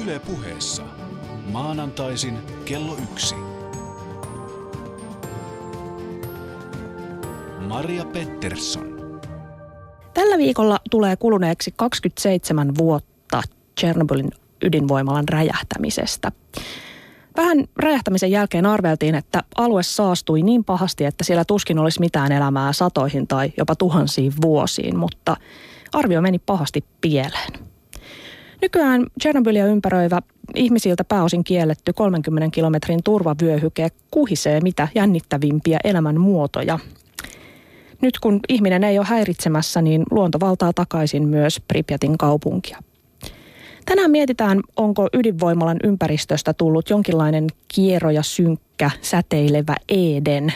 Yle puheessa. Maanantaisin kello yksi. Maria Pettersson. Tällä viikolla tulee kuluneeksi 27 vuotta Chernobylin ydinvoimalan räjähtämisestä. Vähän räjähtämisen jälkeen arveltiin, että alue saastui niin pahasti, että siellä tuskin olisi mitään elämää satoihin tai jopa tuhansiin vuosiin, mutta arvio meni pahasti pieleen. Nykyään Tchernobylia ympäröivä ihmisiltä pääosin kielletty 30 kilometrin turvavyöhyke kuhisee mitä jännittävimpiä elämän muotoja. Nyt kun ihminen ei ole häiritsemässä, niin luonto valtaa takaisin myös Pripyatin kaupunkia. Tänään mietitään, onko ydinvoimalan ympäristöstä tullut jonkinlainen kiero ja synkkä, säteilevä Eden,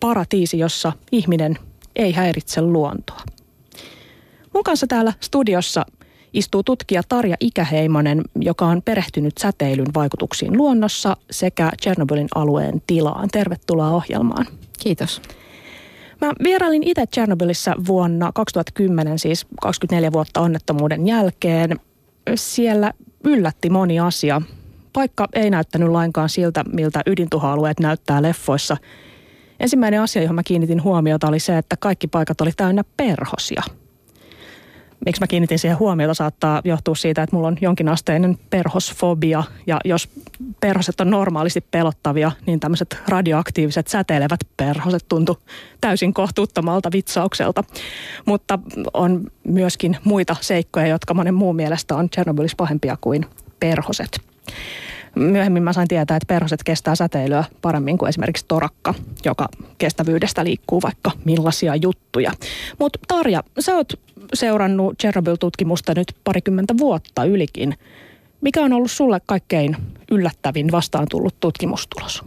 paratiisi, jossa ihminen ei häiritse luontoa. Mun kanssa täällä studiossa istuu tutkija Tarja Ikäheimonen, joka on perehtynyt säteilyn vaikutuksiin luonnossa sekä Chernobylin alueen tilaan. Tervetuloa ohjelmaan. Kiitos. Mä vierailin itse Chernobylissa vuonna 2010, siis 24 vuotta onnettomuuden jälkeen. Siellä yllätti moni asia. Paikka ei näyttänyt lainkaan siltä, miltä ydintuhoalueet näyttää leffoissa. Ensimmäinen asia, johon mä kiinnitin huomiota, oli se, että kaikki paikat oli täynnä perhosia – miksi mä kiinnitin siihen huomiota, saattaa johtua siitä, että mulla on jonkinasteinen perhosfobia. Ja jos perhoset on normaalisti pelottavia, niin tämmöiset radioaktiiviset säteilevät perhoset tuntu täysin kohtuuttomalta vitsaukselta. Mutta on myöskin muita seikkoja, jotka monen muun mielestä on Tchernobylissa pahempia kuin perhoset. Myöhemmin mä sain tietää, että perhoset kestää säteilyä paremmin kuin esimerkiksi torakka, joka kestävyydestä liikkuu vaikka millaisia juttuja. Mutta Tarja, sä oot seurannut Chernobyl-tutkimusta nyt parikymmentä vuotta ylikin. Mikä on ollut sulle kaikkein yllättävin vastaan tullut tutkimustulos?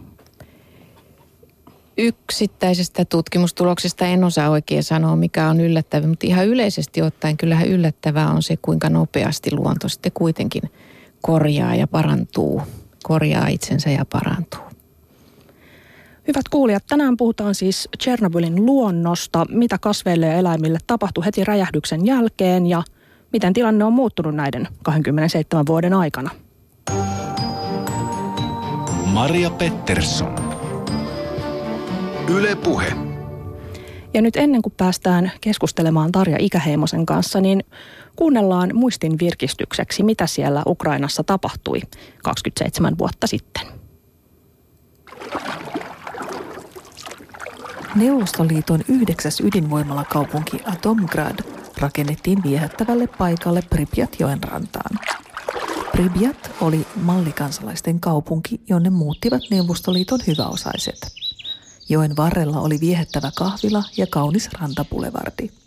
Yksittäisestä tutkimustuloksesta en osaa oikein sanoa, mikä on yllättävä, mutta ihan yleisesti ottaen kyllähän yllättävää on se, kuinka nopeasti luonto sitten kuitenkin korjaa ja parantuu, korjaa itsensä ja parantuu. Hyvät kuulijat, tänään puhutaan siis Tchernobylin luonnosta, mitä kasveille ja eläimille tapahtui heti räjähdyksen jälkeen ja miten tilanne on muuttunut näiden 27 vuoden aikana. Maria Pettersson. Yle Puhe. Ja nyt ennen kuin päästään keskustelemaan Tarja Ikäheimosen kanssa, niin kuunnellaan muistin virkistykseksi, mitä siellä Ukrainassa tapahtui 27 vuotta sitten. Neuvostoliiton yhdeksäs ydinvoimalakaupunki Atomgrad rakennettiin viehättävälle paikalle Pripyat-joen rantaan. Pripyat oli mallikansalaisten kaupunki, jonne muuttivat Neuvostoliiton hyväosaiset. Joen varrella oli viehättävä kahvila ja kaunis rantapulevardi.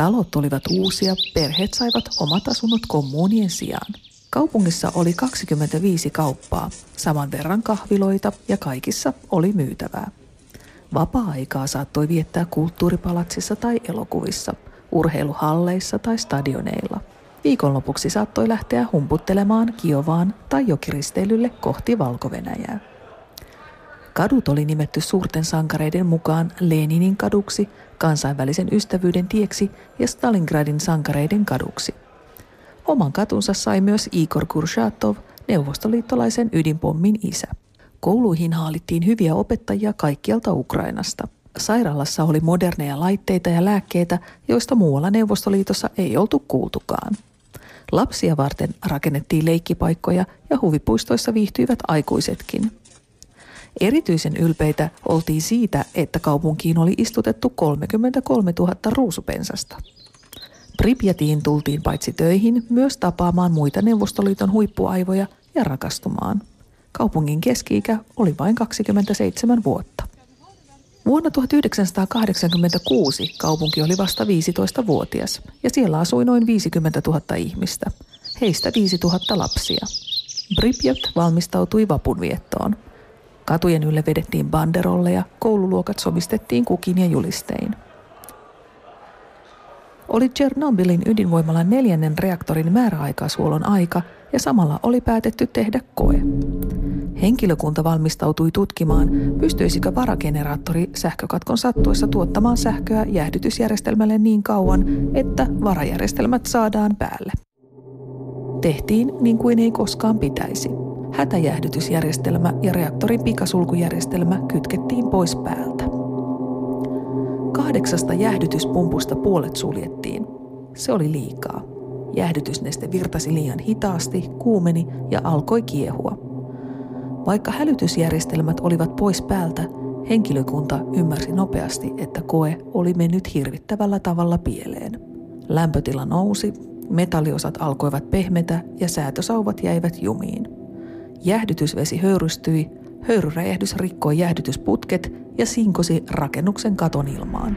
Talot olivat uusia, perheet saivat omat asunnot kommunien sijaan. Kaupungissa oli 25 kauppaa, saman verran kahviloita ja kaikissa oli myytävää. Vapaa-aikaa saattoi viettää kulttuuripalatsissa tai elokuvissa, urheiluhalleissa tai stadioneilla. Viikonlopuksi saattoi lähteä humputtelemaan Kiovaan tai jokiristeilylle kohti valko -Venäjää. Kadut oli nimetty suurten sankareiden mukaan Leninin kaduksi, kansainvälisen ystävyyden tieksi ja Stalingradin sankareiden kaduksi. Oman katunsa sai myös Igor Kurshatov, neuvostoliittolaisen ydinpommin isä. Kouluihin haalittiin hyviä opettajia kaikkialta Ukrainasta. Sairaalassa oli moderneja laitteita ja lääkkeitä, joista muualla Neuvostoliitossa ei oltu kuultukaan. Lapsia varten rakennettiin leikkipaikkoja ja huvipuistoissa viihtyivät aikuisetkin. Erityisen ylpeitä oltiin siitä, että kaupunkiin oli istutettu 33 000 ruusupensasta. Pripyatiin tultiin paitsi töihin, myös tapaamaan muita Neuvostoliiton huippuaivoja ja rakastumaan. Kaupungin keski-ikä oli vain 27 vuotta. Vuonna 1986 kaupunki oli vasta 15-vuotias ja siellä asui noin 50 000 ihmistä, heistä 5 000 lapsia. Pripyat valmistautui vapunviettoon. Katujen ylle vedettiin banderolleja, koululuokat sovistettiin kukin ja julistein. Oli Chernobylin ydinvoimalan neljännen reaktorin määräaikaisuolon aika ja samalla oli päätetty tehdä koe. Henkilökunta valmistautui tutkimaan, pystyisikö varageneraattori sähkökatkon sattuessa tuottamaan sähköä jäähdytysjärjestelmälle niin kauan, että varajärjestelmät saadaan päälle. Tehtiin niin kuin ei koskaan pitäisi. Hätäjäähdytysjärjestelmä ja reaktorin pikasulkujärjestelmä kytkettiin pois päältä. Kahdeksasta jäähdytyspumpusta puolet suljettiin. Se oli liikaa. Jäähdytysneste virtasi liian hitaasti, kuumeni ja alkoi kiehua. Vaikka hälytysjärjestelmät olivat pois päältä, henkilökunta ymmärsi nopeasti, että koe oli mennyt hirvittävällä tavalla pieleen. Lämpötila nousi, metalliosat alkoivat pehmetä ja säätösauvat jäivät jumiin. Jäähdytysvesi höyrystyi, höyryräjähdys rikkoi jäähdytysputket ja sinkosi rakennuksen katon ilmaan.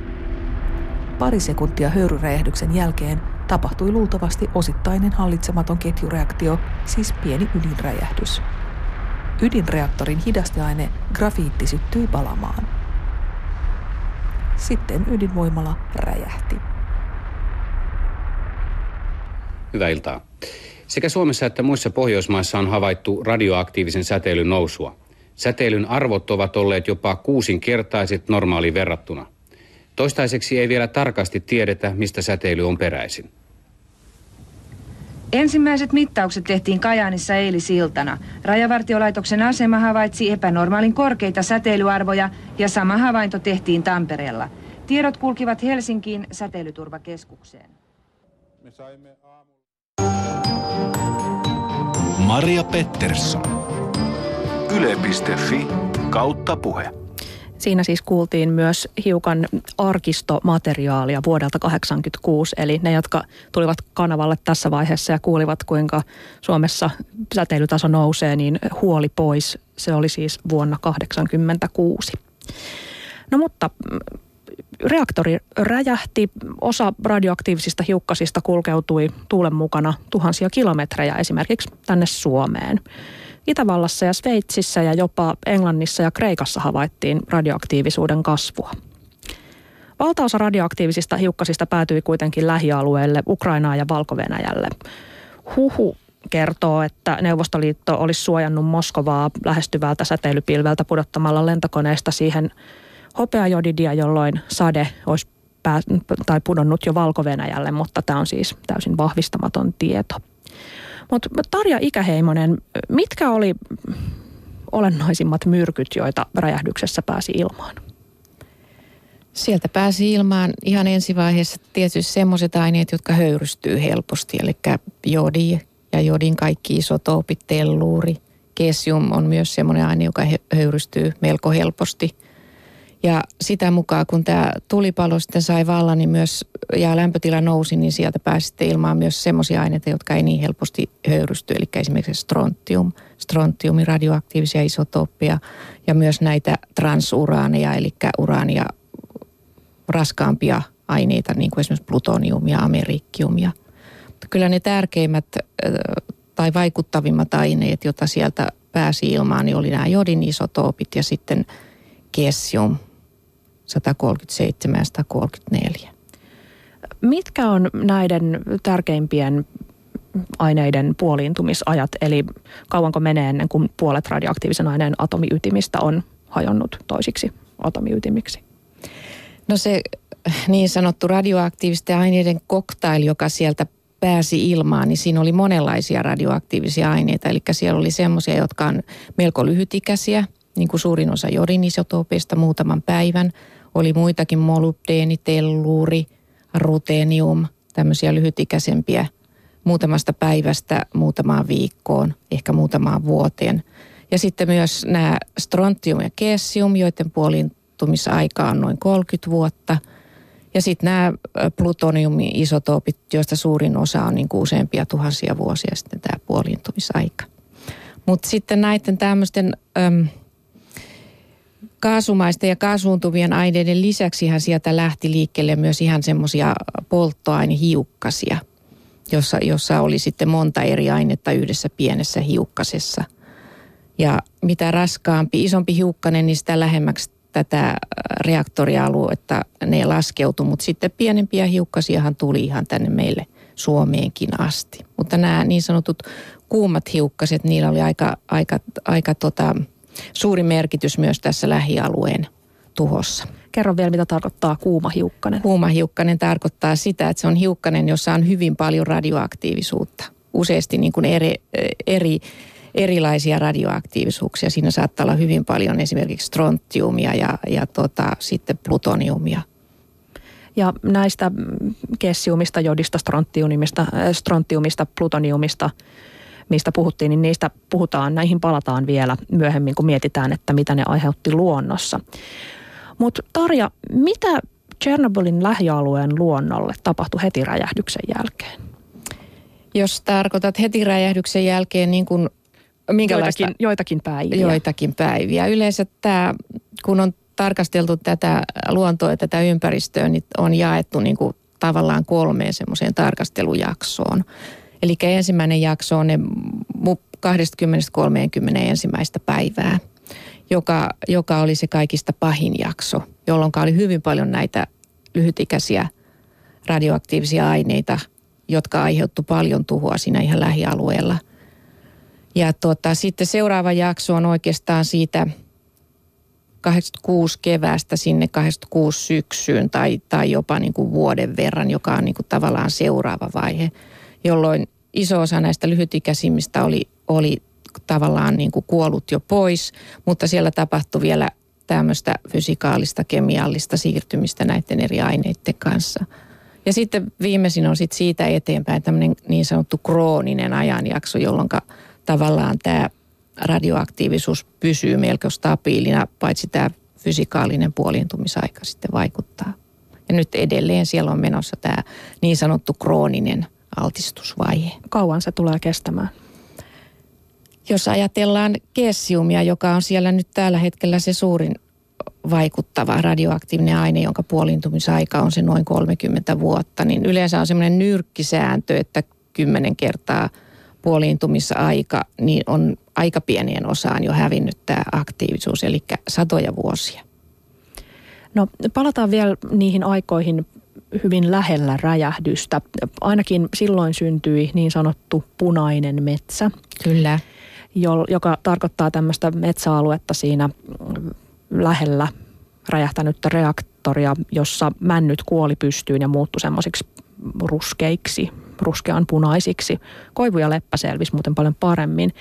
Pari sekuntia höyryräjähdyksen jälkeen tapahtui luultavasti osittainen hallitsematon ketjureaktio, siis pieni ydinräjähdys. Ydinreaktorin hidasteaine grafiitti syttyi palamaan. Sitten ydinvoimala räjähti. Hyvää iltaa. Sekä Suomessa että muissa Pohjoismaissa on havaittu radioaktiivisen säteilyn nousua. Säteilyn arvot ovat olleet jopa kuusinkertaiset normaaliin verrattuna. Toistaiseksi ei vielä tarkasti tiedetä, mistä säteily on peräisin. Ensimmäiset mittaukset tehtiin Kajaanissa eilisiltana. Rajavartiolaitoksen asema havaitsi epänormaalin korkeita säteilyarvoja ja sama havainto tehtiin Tampereella. Tiedot kulkivat Helsinkiin säteilyturvakeskukseen. Me saimme Maria Pettersson. Yle.fi kautta puhe. Siinä siis kuultiin myös hiukan arkistomateriaalia vuodelta 1986, eli ne, jotka tulivat kanavalle tässä vaiheessa ja kuulivat, kuinka Suomessa säteilytaso nousee, niin huoli pois. Se oli siis vuonna 1986. No mutta reaktori räjähti, osa radioaktiivisista hiukkasista kulkeutui tuulen mukana tuhansia kilometrejä esimerkiksi tänne Suomeen. Itävallassa ja Sveitsissä ja jopa Englannissa ja Kreikassa havaittiin radioaktiivisuuden kasvua. Valtaosa radioaktiivisista hiukkasista päätyi kuitenkin lähialueelle, Ukrainaan ja valko. Huhu kertoo, että Neuvostoliitto olisi suojannut Moskovaa lähestyvältä säteilypilveltä pudottamalla lentokoneesta siihen hopeajodidia, jolloin sade olisi pää, tai pudonnut jo valko mutta tämä on siis täysin vahvistamaton tieto. Mutta Tarja Ikäheimonen, mitkä oli olennaisimmat myrkyt, joita räjähdyksessä pääsi ilmaan? Sieltä pääsi ilmaan ihan ensivaiheessa tietysti semmoiset aineet, jotka höyrystyy helposti, eli jodi ja jodin kaikki isotoopit, telluuri. Kesium on myös semmoinen aine, joka höyrystyy melko helposti. Ja sitä mukaan, kun tämä tulipalo sitten sai vallan niin myös, ja lämpötila nousi, niin sieltä pääsi sitten ilmaan myös semmoisia aineita, jotka ei niin helposti höyrysty. Eli esimerkiksi strontium, strontiumin radioaktiivisia isotoppia ja myös näitä transuraaneja, eli uraania raskaampia aineita, niin kuin esimerkiksi plutoniumia, amerikkiumia. Mutta kyllä ne tärkeimmät tai vaikuttavimmat aineet, joita sieltä pääsi ilmaan, niin oli nämä jodin isotoopit ja sitten kesium, 137 ja 134. Mitkä on näiden tärkeimpien aineiden puoliintumisajat, eli kauanko menee ennen kuin puolet radioaktiivisen aineen atomiytimistä on hajonnut toisiksi atomiytimiksi? No se niin sanottu radioaktiivisten aineiden koktail, joka sieltä pääsi ilmaan, niin siinä oli monenlaisia radioaktiivisia aineita. Eli siellä oli semmoisia, jotka on melko lyhytikäisiä, niin kuin suurin osa jodinisotoopeista muutaman päivän – oli muitakin molybdeeni, telluuri, rutenium, tämmöisiä lyhytikäisempiä muutamasta päivästä muutamaan viikkoon, ehkä muutamaan vuoteen. Ja sitten myös nämä strontium ja kesium, joiden puolintumisaika on noin 30 vuotta. Ja sitten nämä plutonium-isotoopit, joista suurin osa on niin useampia tuhansia vuosia sitten tämä puolintumisaika. Mutta sitten näiden tämmöisten... Äm, kaasumaisten ja kaasuuntuvien aineiden lisäksi sieltä lähti liikkeelle myös ihan semmoisia polttoainehiukkasia, jossa, jossa oli sitten monta eri ainetta yhdessä pienessä hiukkasessa. Ja mitä raskaampi, isompi hiukkanen, niin sitä lähemmäksi tätä reaktorialuetta ne laskeutui, mutta sitten pienempiä hiukkasiahan tuli ihan tänne meille Suomeenkin asti. Mutta nämä niin sanotut kuumat hiukkaset, niillä oli aika, aika, aika tota, suuri merkitys myös tässä lähialueen tuhossa. Kerro vielä, mitä tarkoittaa kuuma hiukkanen. Kuuma hiukkanen tarkoittaa sitä, että se on hiukkanen, jossa on hyvin paljon radioaktiivisuutta. useasti niin kuin eri, eri, erilaisia radioaktiivisuuksia. Siinä saattaa olla hyvin paljon esimerkiksi strontiumia ja, ja tota, sitten plutoniumia. Ja näistä kessiumista, jodista, strontiumista, strontiumista plutoniumista, mistä puhuttiin, niin niistä puhutaan, näihin palataan vielä myöhemmin, kun mietitään, että mitä ne aiheutti luonnossa. Mutta Tarja, mitä Chernobylin lähialueen luonnolle tapahtui heti räjähdyksen jälkeen? Jos tarkoitat heti räjähdyksen jälkeen niin kuin minkälaista? Joitakin, joitakin päiviä. Joitakin päiviä. Yleensä tämä, kun on tarkasteltu tätä luontoa ja tätä ympäristöä, niin on jaettu niin kuin tavallaan kolmeen semmoiseen tarkastelujaksoon. Eli ensimmäinen jakso on ne 20-30 ensimmäistä päivää, joka, joka oli se kaikista pahin jakso, jolloin oli hyvin paljon näitä lyhytikäisiä radioaktiivisia aineita, jotka aiheuttu paljon tuhoa siinä ihan lähialueella. Ja tuota, sitten seuraava jakso on oikeastaan siitä 86 keväästä sinne 86 syksyyn tai, tai jopa niin kuin vuoden verran, joka on niin kuin tavallaan seuraava vaihe, jolloin iso osa näistä lyhytikäisimmistä oli, oli tavallaan niin kuin kuollut jo pois, mutta siellä tapahtui vielä tämmöistä fysikaalista, kemiallista siirtymistä näiden eri aineiden kanssa. Ja sitten viimeisin on sitten siitä eteenpäin tämmöinen niin sanottu krooninen ajanjakso, jolloin tavallaan tämä radioaktiivisuus pysyy melko stabiilina, paitsi tämä fysikaalinen puoliintumisaika sitten vaikuttaa. Ja nyt edelleen siellä on menossa tämä niin sanottu krooninen altistusvaihe. Kauan se tulee kestämään? Jos ajatellaan kessiumia, joka on siellä nyt tällä hetkellä se suurin vaikuttava radioaktiivinen aine, jonka puoliintumisaika on se noin 30 vuotta, niin yleensä on semmoinen nyrkkisääntö, että kymmenen kertaa puoliintumisaika, niin on aika pienien osaan jo hävinnyt tämä aktiivisuus, eli satoja vuosia. No palataan vielä niihin aikoihin hyvin lähellä räjähdystä. Ainakin silloin syntyi niin sanottu punainen metsä. Kyllä. joka tarkoittaa tämmöistä metsäaluetta siinä lähellä räjähtänyttä reaktoria, jossa männyt kuoli pystyyn ja muuttui semmoisiksi ruskeiksi, ruskean punaisiksi. Koivu ja leppä selvisi muuten paljon paremmin.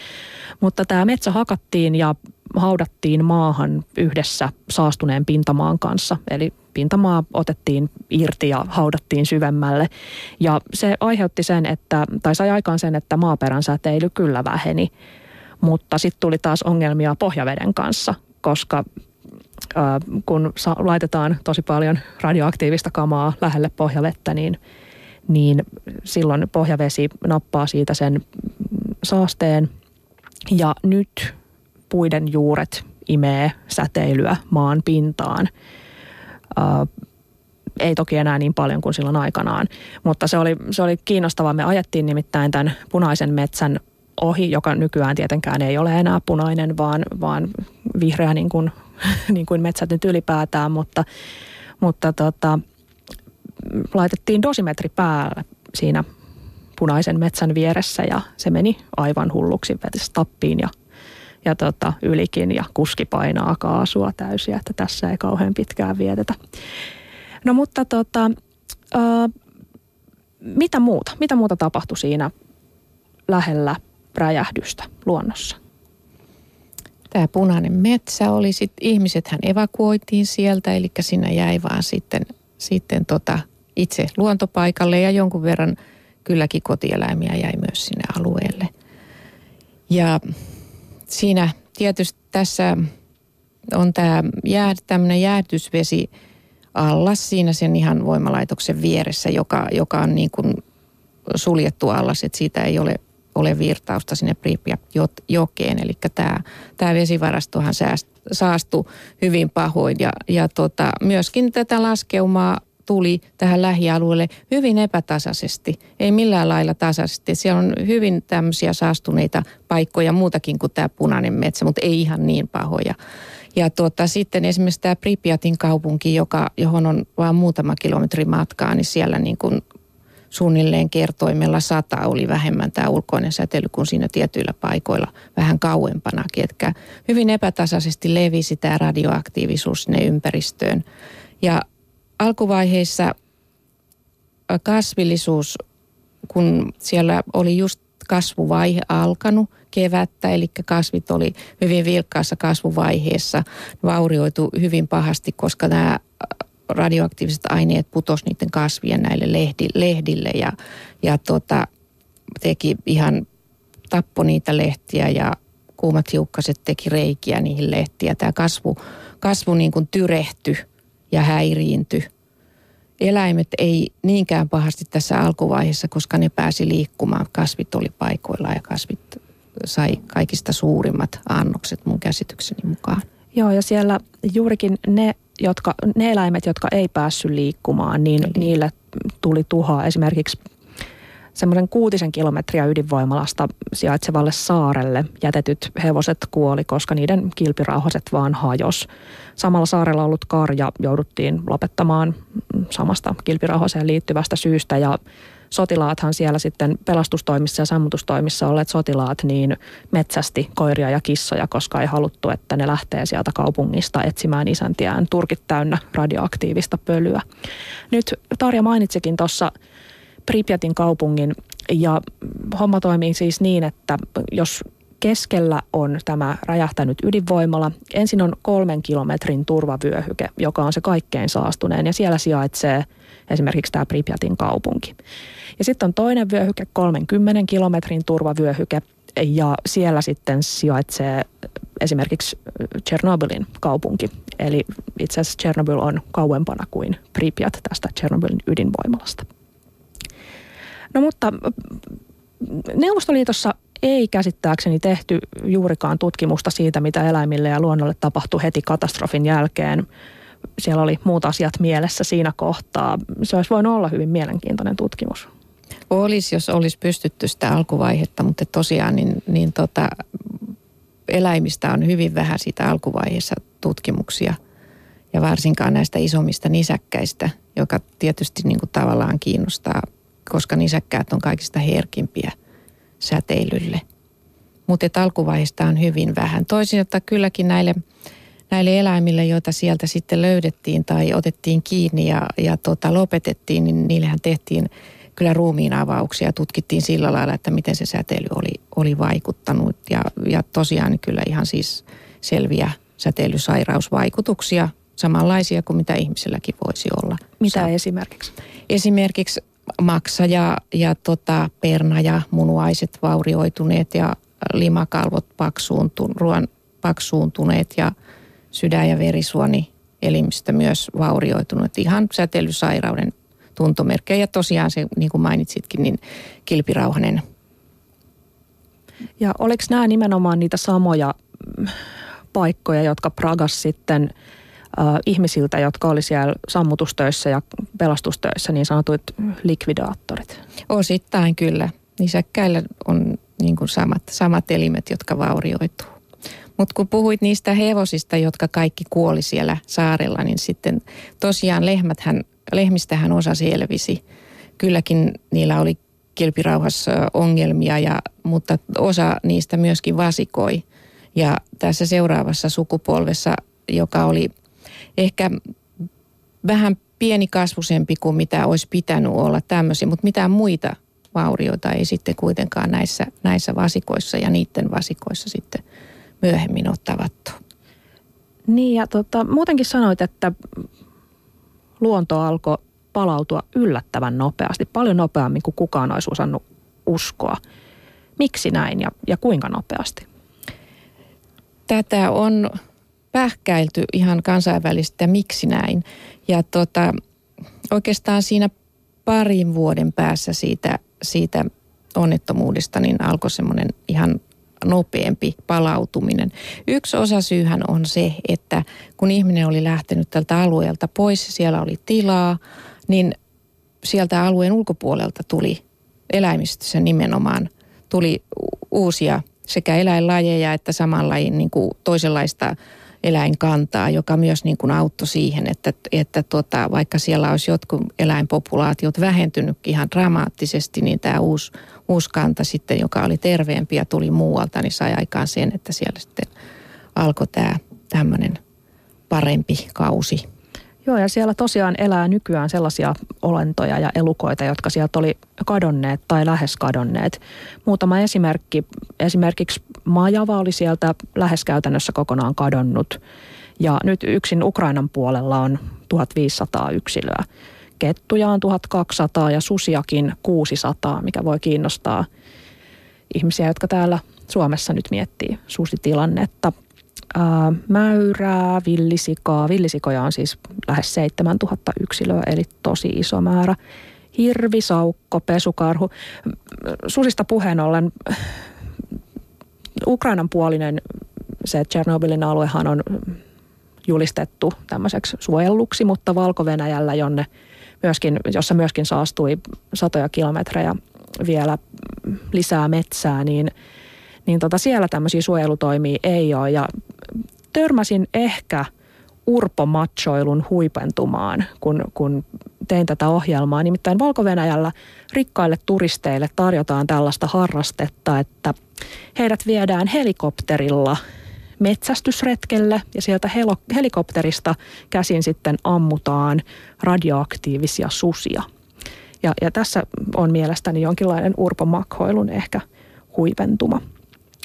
Mutta tämä metsä hakattiin ja haudattiin maahan yhdessä saastuneen pintamaan kanssa. Eli pintamaa otettiin irti ja haudattiin syvemmälle. Ja se aiheutti sen, että, tai sai aikaan sen, että maaperän säteily kyllä väheni. Mutta sitten tuli taas ongelmia pohjaveden kanssa, koska äh, kun sa- laitetaan tosi paljon radioaktiivista kamaa lähelle pohjavettä, niin, niin silloin pohjavesi nappaa siitä sen saasteen. Ja nyt puiden juuret imee säteilyä maan pintaan. Uh, ei toki enää niin paljon kuin silloin aikanaan, mutta se oli, se oli kiinnostavaa. Me ajettiin nimittäin tämän punaisen metsän ohi, joka nykyään tietenkään ei ole enää punainen, vaan, vaan vihreä niin kuin, niin kuin metsät nyt ylipäätään, mutta, mutta tota, laitettiin dosimetri päälle siinä punaisen metsän vieressä ja se meni aivan hulluksi, veti tappiin ja ja tota, ylikin ja kuski painaa kaasua täysiä, että tässä ei kauhean pitkään vietetä. No mutta tota, ää, mitä muuta? Mitä muuta tapahtui siinä lähellä räjähdystä luonnossa? Tämä punainen metsä oli sitten, ihmisethän evakuoitiin sieltä, eli sinä jäi vaan sitten, sitten tota itse luontopaikalle ja jonkun verran kylläkin kotieläimiä jäi myös sinne alueelle. Ja siinä tietysti tässä on tämä jää, tämmöinen jäätysvesi allas siinä sen ihan voimalaitoksen vieressä, joka, joka on niin kuin suljettu allas, että siitä ei ole, ole virtausta sinne Pripyat-jokeen. Eli tämä, tämä vesivarastohan sääst, saastui hyvin pahoin ja, ja tota, myöskin tätä laskeumaa tuli tähän lähialueelle hyvin epätasaisesti, ei millään lailla tasaisesti. Siellä on hyvin tämmöisiä saastuneita paikkoja muutakin kuin tämä punainen metsä, mutta ei ihan niin pahoja. Ja tuota, sitten esimerkiksi tämä Pripyatin kaupunki, joka, johon on vain muutama kilometri matkaa, niin siellä niin kuin suunnilleen kertoimella sata oli vähemmän tämä ulkoinen säteily kuin siinä tietyillä paikoilla vähän kauempanakin. Etkä hyvin epätasaisesti levisi tämä radioaktiivisuus sinne ympäristöön. Ja alkuvaiheissa kasvillisuus, kun siellä oli just kasvuvaihe alkanut kevättä, eli kasvit oli hyvin vilkkaassa kasvuvaiheessa, vaurioitu hyvin pahasti, koska nämä radioaktiiviset aineet putos niiden kasvien näille lehdi, lehdille ja, ja tota, teki ihan, tappo niitä lehtiä ja kuumat hiukkaset teki reikiä niihin lehtiä. Tämä kasvu, kasvu niin kuin tyrehtyi ja häiriintyi. Eläimet ei niinkään pahasti tässä alkuvaiheessa, koska ne pääsi liikkumaan. Kasvit oli paikoilla ja kasvit sai kaikista suurimmat annokset mun käsitykseni mukaan. Joo, ja siellä juurikin ne, jotka, ne eläimet, jotka ei päässyt liikkumaan, niin Eli. niille tuli tuhoa. Esimerkiksi semmoisen kuutisen kilometriä ydinvoimalasta sijaitsevalle saarelle jätetyt hevoset kuoli, koska niiden kilpirauhaset vaan hajos. Samalla saarella ollut karja jouduttiin lopettamaan samasta kilpirauhaseen liittyvästä syystä ja sotilaathan siellä sitten pelastustoimissa ja sammutustoimissa olleet sotilaat niin metsästi koiria ja kissoja, koska ei haluttu, että ne lähtee sieltä kaupungista etsimään isäntiään turkit täynnä radioaktiivista pölyä. Nyt Tarja mainitsikin tuossa Pripyatin kaupungin ja homma toimii siis niin, että jos keskellä on tämä räjähtänyt ydinvoimala. Ensin on kolmen kilometrin turvavyöhyke, joka on se kaikkein saastuneen ja siellä sijaitsee esimerkiksi tämä Pripyatin kaupunki. Ja sitten on toinen vyöhyke, 30 kilometrin turvavyöhyke ja siellä sitten sijaitsee esimerkiksi Chernobylin kaupunki. Eli itse asiassa Chernobyl on kauempana kuin Pripyat tästä Chernobylin ydinvoimalasta. No mutta Neuvostoliitossa ei käsittääkseni tehty juurikaan tutkimusta siitä, mitä eläimille ja luonnolle tapahtui heti katastrofin jälkeen. Siellä oli muut asiat mielessä siinä kohtaa. Se olisi voinut olla hyvin mielenkiintoinen tutkimus. Olisi, jos olisi pystytty sitä alkuvaihetta, mutta tosiaan niin, niin tota, eläimistä on hyvin vähän siitä alkuvaiheessa tutkimuksia. Ja varsinkaan näistä isommista nisäkkäistä, joka tietysti niin kuin tavallaan kiinnostaa koska nisäkkäät on kaikista herkimpiä säteilylle. Mutta alkuvaiheesta on hyvin vähän. Toisaalta kylläkin näille, näille eläimille, joita sieltä sitten löydettiin tai otettiin kiinni ja, ja tota, lopetettiin, niin niillähän tehtiin kyllä ruumiin avauksia. Tutkittiin sillä lailla, että miten se säteily oli, oli vaikuttanut. Ja, ja tosiaan kyllä ihan siis selviä säteilysairausvaikutuksia, samanlaisia kuin mitä ihmisilläkin voisi olla. Mitä Sa- esimerkiksi? Esimerkiksi maksa ja, ja tota, perna ja munuaiset vaurioituneet ja limakalvot paksuuntu, ruoan paksuuntuneet ja sydän- ja verisuoni elimistö myös vaurioitunut. Ihan säteilysairauden tuntomerkkejä ja tosiaan se, niin kuin mainitsitkin, niin kilpirauhanen. Ja oliko nämä nimenomaan niitä samoja paikkoja, jotka Pragas sitten – ihmisiltä, jotka oli siellä sammutustöissä ja pelastustöissä, niin sanotut likvidaattorit? Osittain kyllä. Nisäkkäillä on niin kuin samat, samat elimet, jotka vaurioituu. Mutta kun puhuit niistä hevosista, jotka kaikki kuoli siellä saarella, niin sitten tosiaan lehmäthän, lehmistähän osa selvisi. Kylläkin niillä oli kilpirauhassa ongelmia, ja, mutta osa niistä myöskin vasikoi. Ja tässä seuraavassa sukupolvessa, joka oli ehkä vähän pienikasvusempi kuin mitä olisi pitänyt olla tämmöisiä, mutta mitään muita vaurioita ei sitten kuitenkaan näissä, näissä vasikoissa ja niiden vasikoissa sitten myöhemmin ole tavattu. Niin ja tota, muutenkin sanoit, että luonto alkoi palautua yllättävän nopeasti, paljon nopeammin kuin kukaan olisi osannut uskoa. Miksi näin ja, ja kuinka nopeasti? Tätä on pähkäilty ihan kansainvälistä, miksi näin. Ja tota, oikeastaan siinä parin vuoden päässä siitä, siitä onnettomuudesta niin alkoi semmoinen ihan nopeampi palautuminen. Yksi osa syyhän on se, että kun ihminen oli lähtenyt tältä alueelta pois, siellä oli tilaa, niin sieltä alueen ulkopuolelta tuli eläimistössä nimenomaan tuli uusia sekä eläinlajeja että samanlajin niin kuin toisenlaista eläinkantaa, joka myös niin kuin auttoi siihen, että, että tota, vaikka siellä olisi jotkut eläinpopulaatiot vähentynyt ihan dramaattisesti, niin tämä uusi, uusi kanta sitten, joka oli terveempi ja tuli muualta, niin sai aikaan sen, että siellä sitten alkoi tämä tämmöinen parempi kausi. Joo, ja siellä tosiaan elää nykyään sellaisia olentoja ja elukoita, jotka sieltä oli kadonneet tai lähes kadonneet. Muutama esimerkki. Esimerkiksi majava oli sieltä lähes käytännössä kokonaan kadonnut. Ja nyt yksin Ukrainan puolella on 1500 yksilöä. Kettuja on 1200 ja susiakin 600, mikä voi kiinnostaa ihmisiä, jotka täällä Suomessa nyt miettii susitilannetta. Ää, mäyrää, villisikaa. Villisikoja on siis lähes 7000 yksilöä, eli tosi iso määrä. Hirvi, saukko, pesukarhu. Susista puheen ollen Ukrainan puolinen se Tchernobylin aluehan on julistettu tämmöiseksi suojelluksi, mutta Valko-Venäjällä, jonne myöskin, jossa myöskin saastui satoja kilometrejä vielä lisää metsää, niin, niin tota siellä tämmöisiä suojelutoimia ei ole. Ja törmäsin ehkä urpomatsoilun huipentumaan, kun, kun tein tätä ohjelmaa. Nimittäin valko rikkaille turisteille tarjotaan tällaista harrastetta, että heidät viedään helikopterilla metsästysretkelle ja sieltä helikopterista käsin sitten ammutaan radioaktiivisia susia. Ja, ja tässä on mielestäni jonkinlainen urpomakhoilun ehkä huipentuma.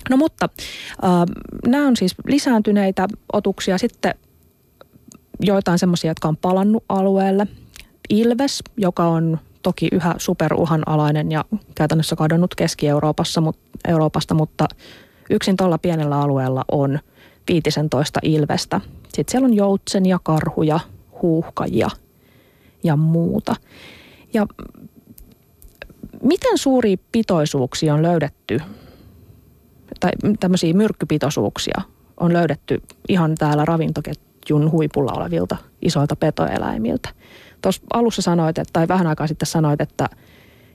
No mutta äh, nämä on siis lisääntyneitä otuksia. Sitten joitain semmoisia, jotka on palannut alueelle. Ilves, joka on toki yhä superuhanalainen ja käytännössä kadonnut Keski-Euroopassa, mutta, Euroopasta, mutta yksin tuolla pienellä alueella on 15 ilvestä. Sitten siellä on joutsenia, karhuja, huuhkajia ja muuta. Ja miten suuria pitoisuuksia on löydetty tai tämmöisiä myrkkypitoisuuksia on löydetty ihan täällä ravintoketjun huipulla olevilta isoilta petoeläimiltä. Tuossa alussa sanoit, että, tai vähän aikaa sitten sanoit, että,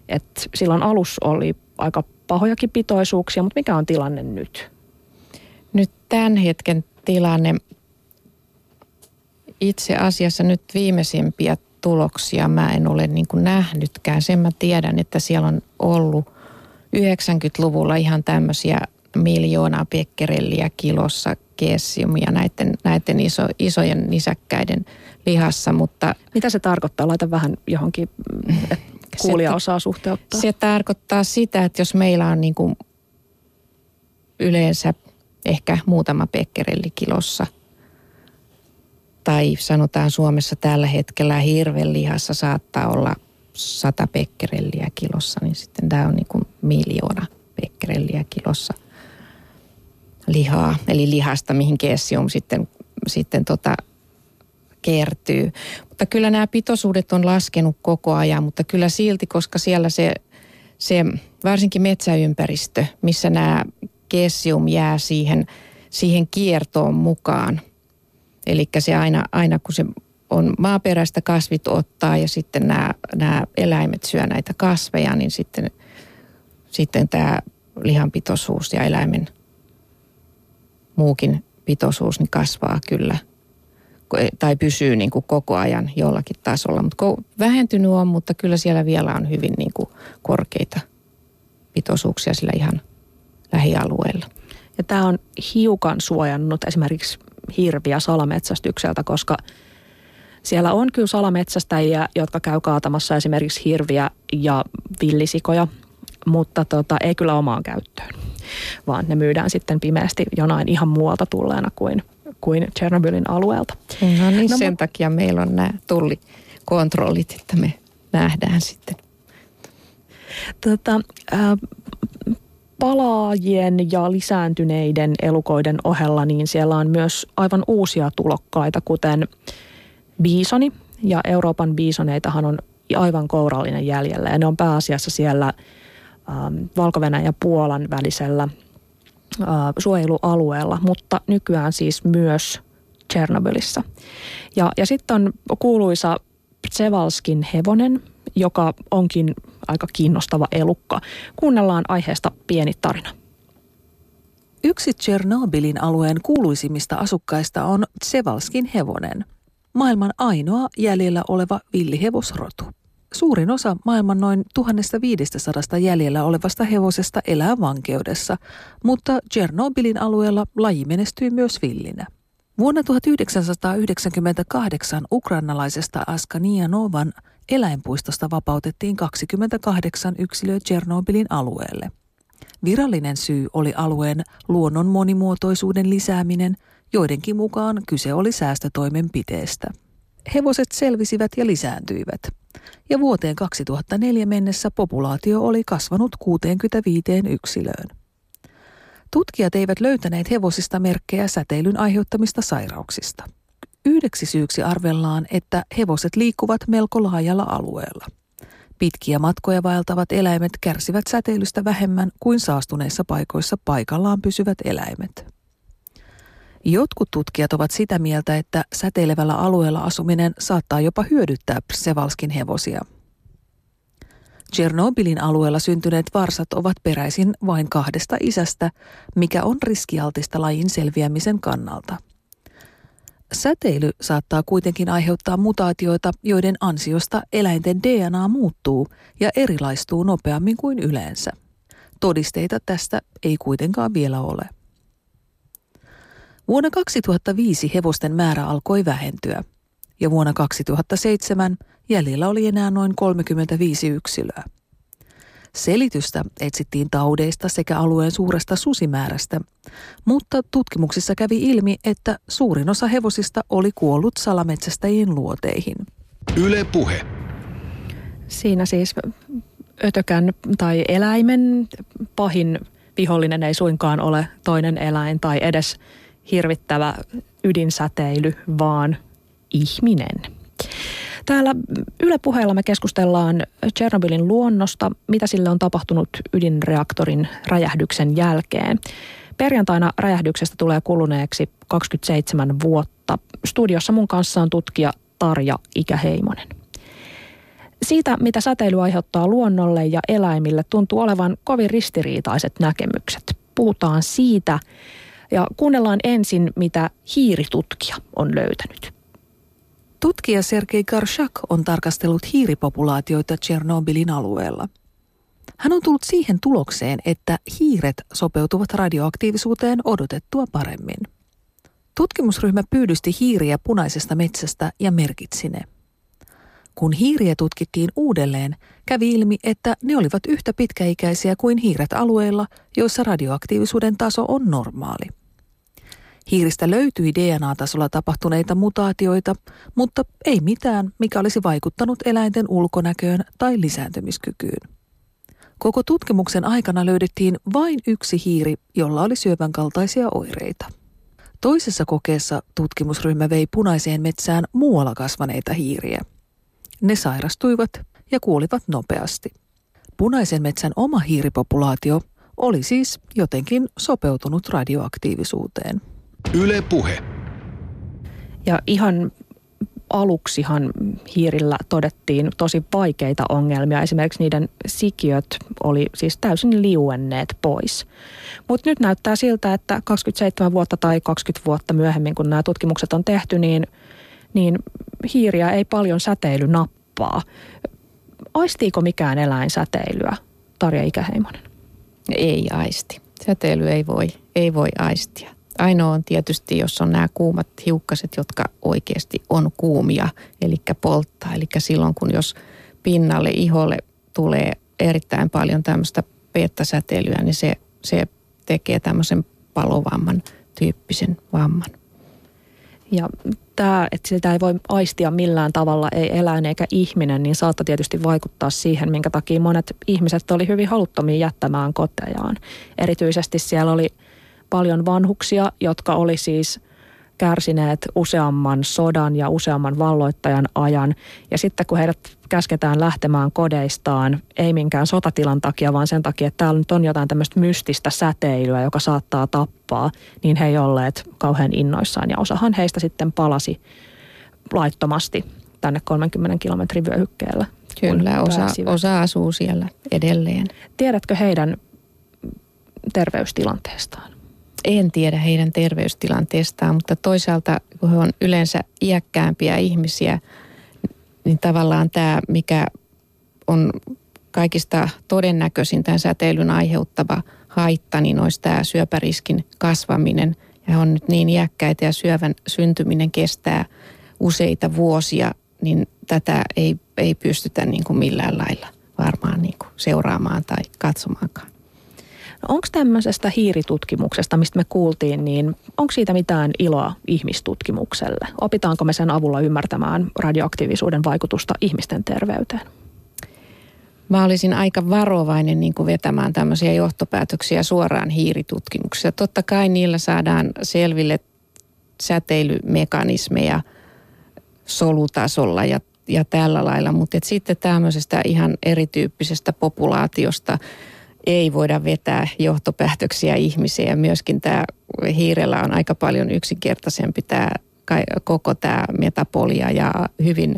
että silloin alus oli aika pahojakin pitoisuuksia, mutta mikä on tilanne nyt? Nyt tämän hetken tilanne, itse asiassa nyt viimeisimpiä tuloksia mä en ole niin kuin nähnytkään. Sen mä tiedän, että siellä on ollut 90-luvulla ihan tämmöisiä miljoonaa pekkerelliä kilossa kessiumia näiden, näiden iso, isojen nisäkkäiden lihassa, mutta... Mitä se tarkoittaa? Laita vähän johonkin, että kuulija se, osaa suhteuttaa. Se tarkoittaa sitä, että jos meillä on niin kuin yleensä ehkä muutama pekkerelli kilossa, tai sanotaan Suomessa tällä hetkellä hirven lihassa saattaa olla sata pekkerelliä kilossa, niin sitten tämä on niin kuin miljoona pekkerelliä kilossa – lihaa, eli lihasta, mihin kessium sitten, sitten tota, kertyy. Mutta kyllä nämä pitoisuudet on laskenut koko ajan, mutta kyllä silti, koska siellä se, se varsinkin metsäympäristö, missä nämä kessium jää siihen, siihen kiertoon mukaan. Eli se aina, aina kun se on maaperäistä kasvit ottaa ja sitten nämä, nämä eläimet syö näitä kasveja, niin sitten, sitten tämä lihanpitoisuus ja eläimen muukin pitoisuus niin kasvaa kyllä tai pysyy niin kuin koko ajan jollakin tasolla. Mutta vähentynyt on, mutta kyllä siellä vielä on hyvin niin kuin korkeita pitoisuuksia sillä ihan lähialueella. Ja tämä on hiukan suojannut esimerkiksi hirviä salametsästykseltä, koska siellä on kyllä salametsästäjiä, jotka käy kaatamassa esimerkiksi hirviä ja villisikoja, mutta tota, ei kyllä omaan käyttöön vaan ne myydään sitten pimeästi jonain ihan muualta tulleena kuin, kuin Chernobylin alueelta. No niin, no, sen mu- takia meillä on nämä tullikontrollit, että me nähdään sitten. Tota, äh, palaajien ja lisääntyneiden elukoiden ohella, niin siellä on myös aivan uusia tulokkaita, kuten biisoni. Ja Euroopan biisoneitahan on aivan kourallinen jäljellä ja ne on pääasiassa siellä – valko ja Puolan välisellä äh, suojelualueella, mutta nykyään siis myös Tchernobylissa. Ja, ja sitten on kuuluisa Tsevalskin hevonen, joka onkin aika kiinnostava elukka. Kuunnellaan aiheesta pieni tarina. Yksi Tchernobylin alueen kuuluisimmista asukkaista on Tsevalskin hevonen, maailman ainoa jäljellä oleva villihevosrotu. Suurin osa maailman noin 1500 jäljellä olevasta hevosesta elää vankeudessa, mutta Tchernobylin alueella laji menestyy myös villinä. Vuonna 1998 ukrainalaisesta Askania Novan eläinpuistosta vapautettiin 28 yksilöä Tchernobylin alueelle. Virallinen syy oli alueen luonnon monimuotoisuuden lisääminen, joidenkin mukaan kyse oli säästötoimenpiteestä. Hevoset selvisivät ja lisääntyivät, ja vuoteen 2004 mennessä populaatio oli kasvanut 65 yksilöön. Tutkijat eivät löytäneet hevosista merkkejä säteilyn aiheuttamista sairauksista. Yhdeksi syyksi arvellaan, että hevoset liikkuvat melko laajalla alueella. Pitkiä matkoja vaeltavat eläimet kärsivät säteilystä vähemmän kuin saastuneissa paikoissa paikallaan pysyvät eläimet. Jotkut tutkijat ovat sitä mieltä, että säteilevällä alueella asuminen saattaa jopa hyödyttää Psevalskin hevosia – Tchernobylin alueella syntyneet varsat ovat peräisin vain kahdesta isästä, mikä on riskialtista lajin selviämisen kannalta. Säteily saattaa kuitenkin aiheuttaa mutaatioita, joiden ansiosta eläinten DNA muuttuu ja erilaistuu nopeammin kuin yleensä. Todisteita tästä ei kuitenkaan vielä ole. Vuonna 2005 hevosten määrä alkoi vähentyä ja vuonna 2007 jäljellä oli enää noin 35 yksilöä. Selitystä etsittiin taudeista sekä alueen suuresta susimäärästä, mutta tutkimuksissa kävi ilmi, että suurin osa hevosista oli kuollut salametsästäjien luoteihin. Yle Puhe. Siinä siis ötökän tai eläimen pahin vihollinen ei suinkaan ole toinen eläin tai edes hirvittävä ydinsäteily, vaan ihminen. Täällä Yle puheella me keskustellaan Tchernobylin luonnosta, mitä sille on tapahtunut ydinreaktorin räjähdyksen jälkeen. Perjantaina räjähdyksestä tulee kuluneeksi 27 vuotta. Studiossa mun kanssa on tutkija Tarja Ikäheimonen. Siitä, mitä säteily aiheuttaa luonnolle ja eläimille, tuntuu olevan kovin ristiriitaiset näkemykset. Puhutaan siitä ja kuunnellaan ensin, mitä hiiritutkija on löytänyt. Tutkija Sergei Karshak on tarkastellut hiiripopulaatioita Tchernobylin alueella. Hän on tullut siihen tulokseen, että hiiret sopeutuvat radioaktiivisuuteen odotettua paremmin. Tutkimusryhmä pyydysti hiiriä punaisesta metsästä ja merkitsi ne. Kun hiiriä tutkittiin uudelleen, kävi ilmi, että ne olivat yhtä pitkäikäisiä kuin hiiret alueilla, joissa radioaktiivisuuden taso on normaali. Hiiristä löytyi DNA-tasolla tapahtuneita mutaatioita, mutta ei mitään, mikä olisi vaikuttanut eläinten ulkonäköön tai lisääntymiskykyyn. Koko tutkimuksen aikana löydettiin vain yksi hiiri, jolla oli syövän kaltaisia oireita. Toisessa kokeessa tutkimusryhmä vei punaiseen metsään muualla kasvaneita hiiriä. Ne sairastuivat ja kuolivat nopeasti. Punaisen metsän oma hiiripopulaatio oli siis jotenkin sopeutunut radioaktiivisuuteen. Yle Puhe. Ja ihan aluksihan hiirillä todettiin tosi vaikeita ongelmia. Esimerkiksi niiden sikiöt oli siis täysin liuenneet pois. Mutta nyt näyttää siltä, että 27 vuotta tai 20 vuotta myöhemmin, kun nämä tutkimukset on tehty, niin, niin hiiriä ei paljon säteily nappaa. Aistiiko mikään eläin säteilyä, Tarja Ikäheimonen? Ei aisti. Säteily ei voi, ei voi aistia. Ainoa on tietysti, jos on nämä kuumat hiukkaset, jotka oikeasti on kuumia, eli polttaa. Eli silloin, kun jos pinnalle, iholle tulee erittäin paljon tämmöistä peettasäteilyä, niin se, se tekee tämmöisen palovamman tyyppisen vamman. Ja tämä, että sitä ei voi aistia millään tavalla, ei eläin eikä ihminen, niin saattaa tietysti vaikuttaa siihen, minkä takia monet ihmiset oli hyvin haluttomia jättämään kotejaan. Erityisesti siellä oli paljon vanhuksia, jotka oli siis kärsineet useamman sodan ja useamman valloittajan ajan. Ja sitten kun heidät käsketään lähtemään kodeistaan, ei minkään sotatilan takia, vaan sen takia, että täällä nyt on jotain tämmöistä mystistä säteilyä, joka saattaa tappaa, niin he ei olleet kauhean innoissaan. Ja osahan heistä sitten palasi laittomasti tänne 30 kilometrin vyöhykkeellä. Kyllä, osa, osa asuu siellä edelleen. Tiedätkö heidän terveystilanteestaan? En tiedä heidän terveystilanteestaan, mutta toisaalta kun he on yleensä iäkkäämpiä ihmisiä, niin tavallaan tämä, mikä on kaikista todennäköisin tämän säteilyn aiheuttava haitta, niin olisi tämä syöpäriskin kasvaminen ja on nyt niin iäkkäitä ja syövän syntyminen kestää useita vuosia, niin tätä ei, ei pystytä niin kuin millään lailla varmaan niin kuin seuraamaan tai katsomaankaan. No onko tämmöisestä hiiritutkimuksesta, mistä me kuultiin, niin onko siitä mitään iloa ihmistutkimukselle? Opitaanko me sen avulla ymmärtämään radioaktiivisuuden vaikutusta ihmisten terveyteen? Mä olisin aika varovainen niin kuin vetämään tämmöisiä johtopäätöksiä suoraan hiiritutkimuksessa. Totta kai niillä saadaan selville säteilymekanismeja solutasolla ja, ja tällä lailla, mutta sitten tämmöisestä ihan erityyppisestä populaatiosta ei voida vetää johtopäätöksiä ihmisiä. Ja myöskin tämä hiirellä on aika paljon yksinkertaisempi tämä koko tämä metapolia ja hyvin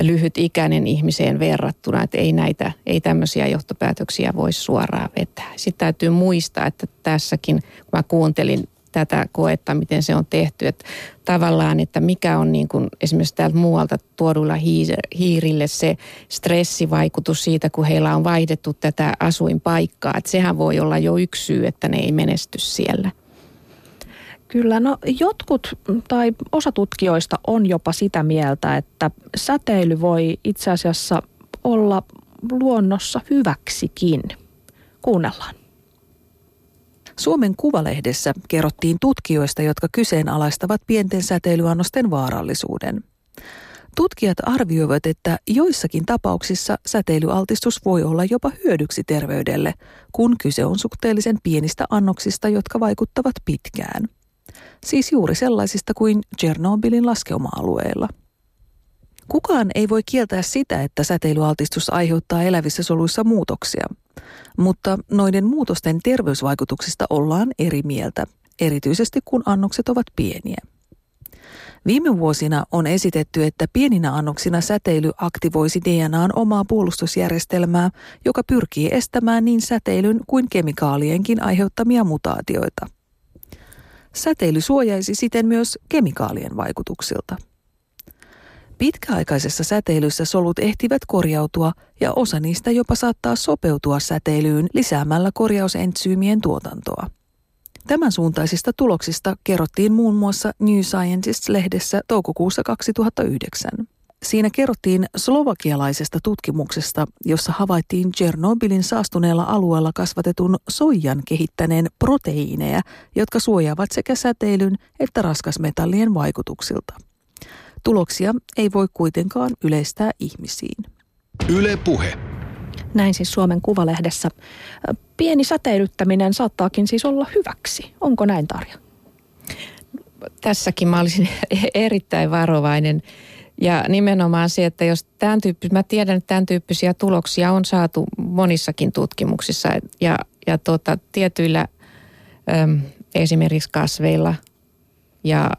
lyhyt ikäinen ihmiseen verrattuna, että ei näitä, ei tämmöisiä johtopäätöksiä voi suoraan vetää. Sitten täytyy muistaa, että tässäkin, kun mä kuuntelin tätä koetta, miten se on tehty, että tavallaan, että mikä on niin kuin esimerkiksi täältä muualta tuodulla hiirille se stressivaikutus siitä, kun heillä on vaihdettu tätä asuinpaikkaa, että sehän voi olla jo yksi syy, että ne ei menesty siellä. Kyllä, no jotkut tai osa tutkijoista on jopa sitä mieltä, että säteily voi itse asiassa olla luonnossa hyväksikin. Kuunnellaan. Suomen Kuvalehdessä kerrottiin tutkijoista, jotka kyseenalaistavat pienten säteilyannosten vaarallisuuden. Tutkijat arvioivat, että joissakin tapauksissa säteilyaltistus voi olla jopa hyödyksi terveydelle, kun kyse on suhteellisen pienistä annoksista, jotka vaikuttavat pitkään – siis juuri sellaisista kuin Tchernobylin laskeuma-alueella. Kukaan ei voi kieltää sitä, että säteilyaltistus aiheuttaa elävissä soluissa muutoksia, mutta noiden muutosten terveysvaikutuksista ollaan eri mieltä, erityisesti kun annokset ovat pieniä. Viime vuosina on esitetty, että pieninä annoksina säteily aktivoisi DNAn omaa puolustusjärjestelmää, joka pyrkii estämään niin säteilyn kuin kemikaalienkin aiheuttamia mutaatioita. Säteily suojaisi siten myös kemikaalien vaikutuksilta. Pitkäaikaisessa säteilyssä solut ehtivät korjautua ja osa niistä jopa saattaa sopeutua säteilyyn lisäämällä korjausentsyymien tuotantoa. Tämän suuntaisista tuloksista kerrottiin muun muassa New Scientist-lehdessä toukokuussa 2009. Siinä kerrottiin slovakialaisesta tutkimuksesta, jossa havaittiin Tchernobylin saastuneella alueella kasvatetun soijan kehittäneen proteiineja, jotka suojaavat sekä säteilyn että raskasmetallien vaikutuksilta. Tuloksia ei voi kuitenkaan yleistää ihmisiin. Yle Puhe. Näin siis Suomen Kuvalehdessä. Pieni säteilyttäminen saattaakin siis olla hyväksi. Onko näin Tarja? Tässäkin mä olisin erittäin varovainen ja nimenomaan se, että jos tämän tyyppisiä, mä tiedän, että tämän tyyppisiä tuloksia on saatu monissakin tutkimuksissa ja, ja tuota, tietyillä äm, esimerkiksi kasveilla ja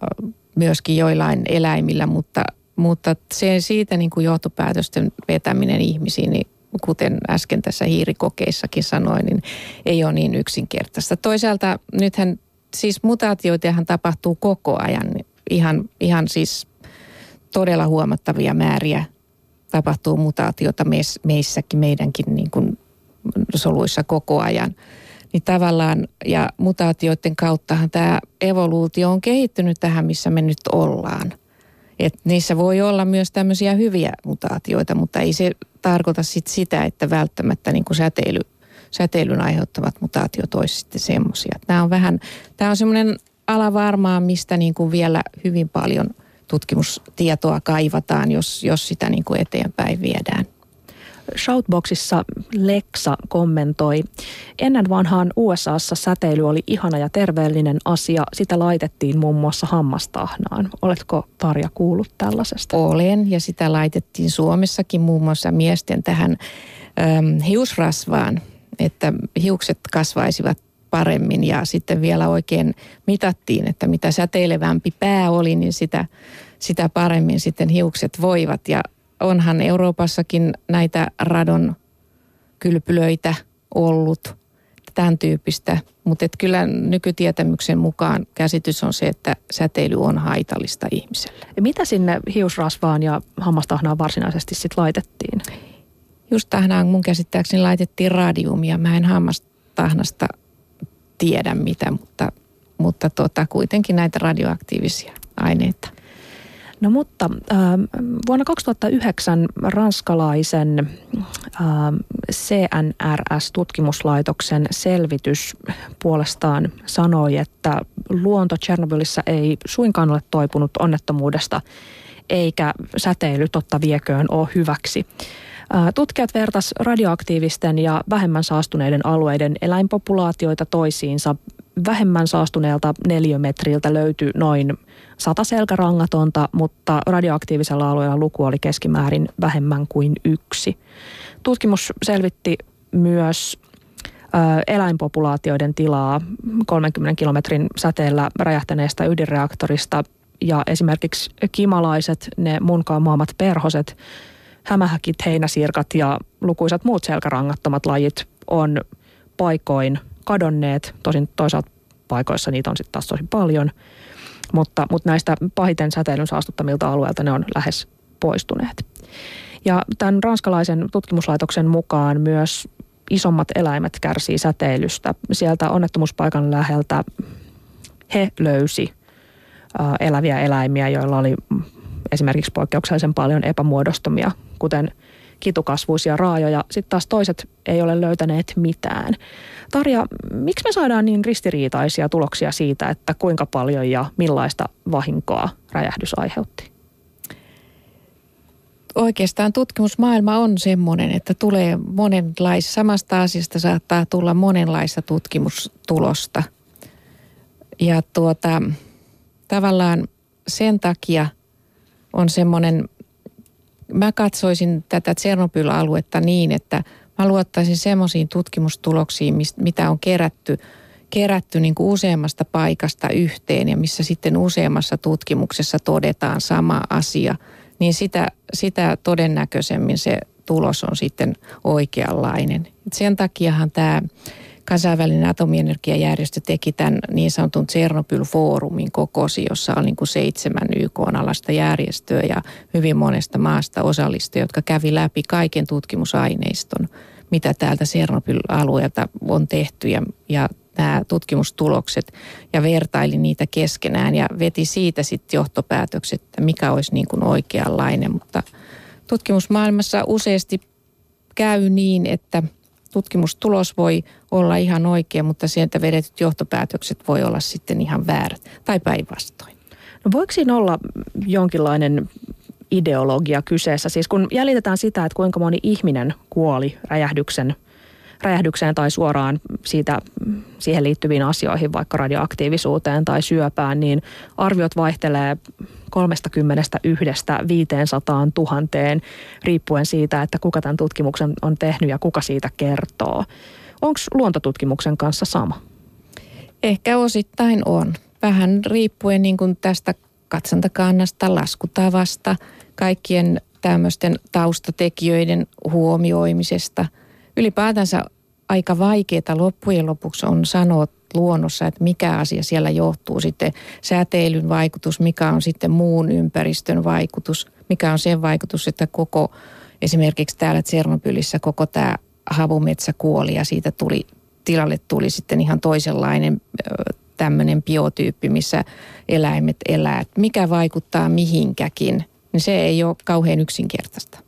myöskin joillain eläimillä, mutta, mutta se siitä niin kuin johtopäätösten vetäminen ihmisiin, niin kuten äsken tässä hiirikokeissakin sanoin, niin ei ole niin yksinkertaista. Toisaalta nythän siis mutaatioitahan tapahtuu koko ajan, ihan, ihan siis todella huomattavia määriä tapahtuu mutaatiota meissäkin, meidänkin niin kuin soluissa koko ajan. Niin tavallaan, ja mutaatioiden kauttahan tämä evoluutio on kehittynyt tähän, missä me nyt ollaan. Et niissä voi olla myös tämmöisiä hyviä mutaatioita, mutta ei se tarkoita sit sitä, että välttämättä niin kuin säteily, säteilyn aiheuttavat mutaatiot olisi sitten semmoisia. Tämä on vähän, tämä on semmoinen ala varmaan, mistä niin kuin vielä hyvin paljon – tutkimustietoa kaivataan, jos, jos sitä niin kuin eteenpäin viedään. Shoutboxissa Lexa kommentoi, ennen vanhaan USAssa säteily oli ihana ja terveellinen asia. Sitä laitettiin muun muassa hammastahnaan. Oletko Tarja kuullut tällaisesta? Olen ja sitä laitettiin Suomessakin muun muassa miesten tähän äm, hiusrasvaan, että hiukset kasvaisivat paremmin ja sitten vielä oikein mitattiin, että mitä säteilevämpi pää oli, niin sitä, sitä paremmin sitten hiukset voivat. Ja onhan Euroopassakin näitä radon kylpylöitä ollut, tämän tyyppistä. Mutta kyllä nykytietämyksen mukaan käsitys on se, että säteily on haitallista ihmiselle. Ja mitä sinne hiusrasvaan ja hammastahnaan varsinaisesti sitten laitettiin? Just tahnaan mun käsittääkseni laitettiin radiumia. Mä en hammastahnasta tiedä mitä, mutta mutta tota, kuitenkin näitä radioaktiivisia aineita. No mutta äh, vuonna 2009 ranskalaisen äh, CNRS-tutkimuslaitoksen selvitys puolestaan sanoi, että luonto Tchernobylissa ei suinkaan ole toipunut onnettomuudesta eikä säteily totta vieköön ole hyväksi. Äh, tutkijat vertas radioaktiivisten ja vähemmän saastuneiden alueiden eläinpopulaatioita toisiinsa. Vähemmän saastuneelta neliömetriltä löytyi noin sata selkärangatonta, mutta radioaktiivisella alueella luku oli keskimäärin vähemmän kuin yksi. Tutkimus selvitti myös eläinpopulaatioiden tilaa 30 kilometrin säteellä räjähtäneestä ydinreaktorista ja esimerkiksi kimalaiset, ne munkaamaamat perhoset, hämähäkit, heinäsirkat ja lukuisat muut selkärangattomat lajit on paikoin kadonneet. Tosin toisaalta paikoissa niitä on sitten taas tosi paljon – mutta, mutta näistä pahiten säteilyn saastuttamilta alueilta ne on lähes poistuneet. Ja tämän ranskalaisen tutkimuslaitoksen mukaan myös isommat eläimet kärsii säteilystä. Sieltä onnettomuuspaikan läheltä he löysi eläviä eläimiä, joilla oli esimerkiksi poikkeuksellisen paljon epämuodostumia, kuten kitukasvuisia raajoja. Sitten taas toiset ei ole löytäneet mitään. Tarja, miksi me saadaan niin ristiriitaisia tuloksia siitä, että kuinka paljon ja millaista vahinkoa räjähdys aiheutti? Oikeastaan tutkimusmaailma on semmoinen, että tulee monenlaista, samasta asiasta saattaa tulla monenlaista tutkimustulosta. Ja tuota, tavallaan sen takia on semmoinen mä katsoisin tätä Tsernobyl-aluetta niin, että mä luottaisin semmoisiin tutkimustuloksiin, mitä on kerätty, kerätty niin kuin useammasta paikasta yhteen ja missä sitten useammassa tutkimuksessa todetaan sama asia, niin sitä, sitä todennäköisemmin se tulos on sitten oikeanlainen. Et sen takiahan tämä kansainvälinen atomienergiajärjestö teki tämän niin sanotun Tsernobyl-foorumin kokosi, jossa on niin kuin seitsemän YK-alasta järjestöä ja hyvin monesta maasta osallistujia, jotka kävi läpi kaiken tutkimusaineiston, mitä täältä Tsernobyl-alueelta on tehty ja, ja nämä tutkimustulokset ja vertaili niitä keskenään ja veti siitä sitten johtopäätökset, että mikä olisi niin kuin oikeanlainen. Mutta tutkimusmaailmassa useasti käy niin, että – tutkimustulos voi olla ihan oikea, mutta sieltä vedetyt johtopäätökset voi olla sitten ihan väärät tai päinvastoin. No voiko siinä olla jonkinlainen ideologia kyseessä? Siis kun jäljitetään sitä, että kuinka moni ihminen kuoli räjähdyksen räjähdykseen tai suoraan siitä, siihen liittyviin asioihin, vaikka radioaktiivisuuteen tai syöpään, niin arviot vaihtelee 31 500 000 riippuen siitä, että kuka tämän tutkimuksen on tehnyt ja kuka siitä kertoo. Onko luontotutkimuksen kanssa sama? Ehkä osittain on. Vähän riippuen niin kuin tästä katsontakannasta, laskutavasta, kaikkien tämmöisten taustatekijöiden huomioimisesta – ylipäätänsä aika vaikeaa loppujen lopuksi on sanoa luonnossa, että mikä asia siellä johtuu sitten säteilyn vaikutus, mikä on sitten muun ympäristön vaikutus, mikä on sen vaikutus, että koko esimerkiksi täällä Tsernobylissä koko tämä havumetsä kuoli ja siitä tuli, tilalle tuli sitten ihan toisenlainen tämmöinen biotyyppi, missä eläimet elää. Mikä vaikuttaa mihinkäkin, niin se ei ole kauhean yksinkertaista.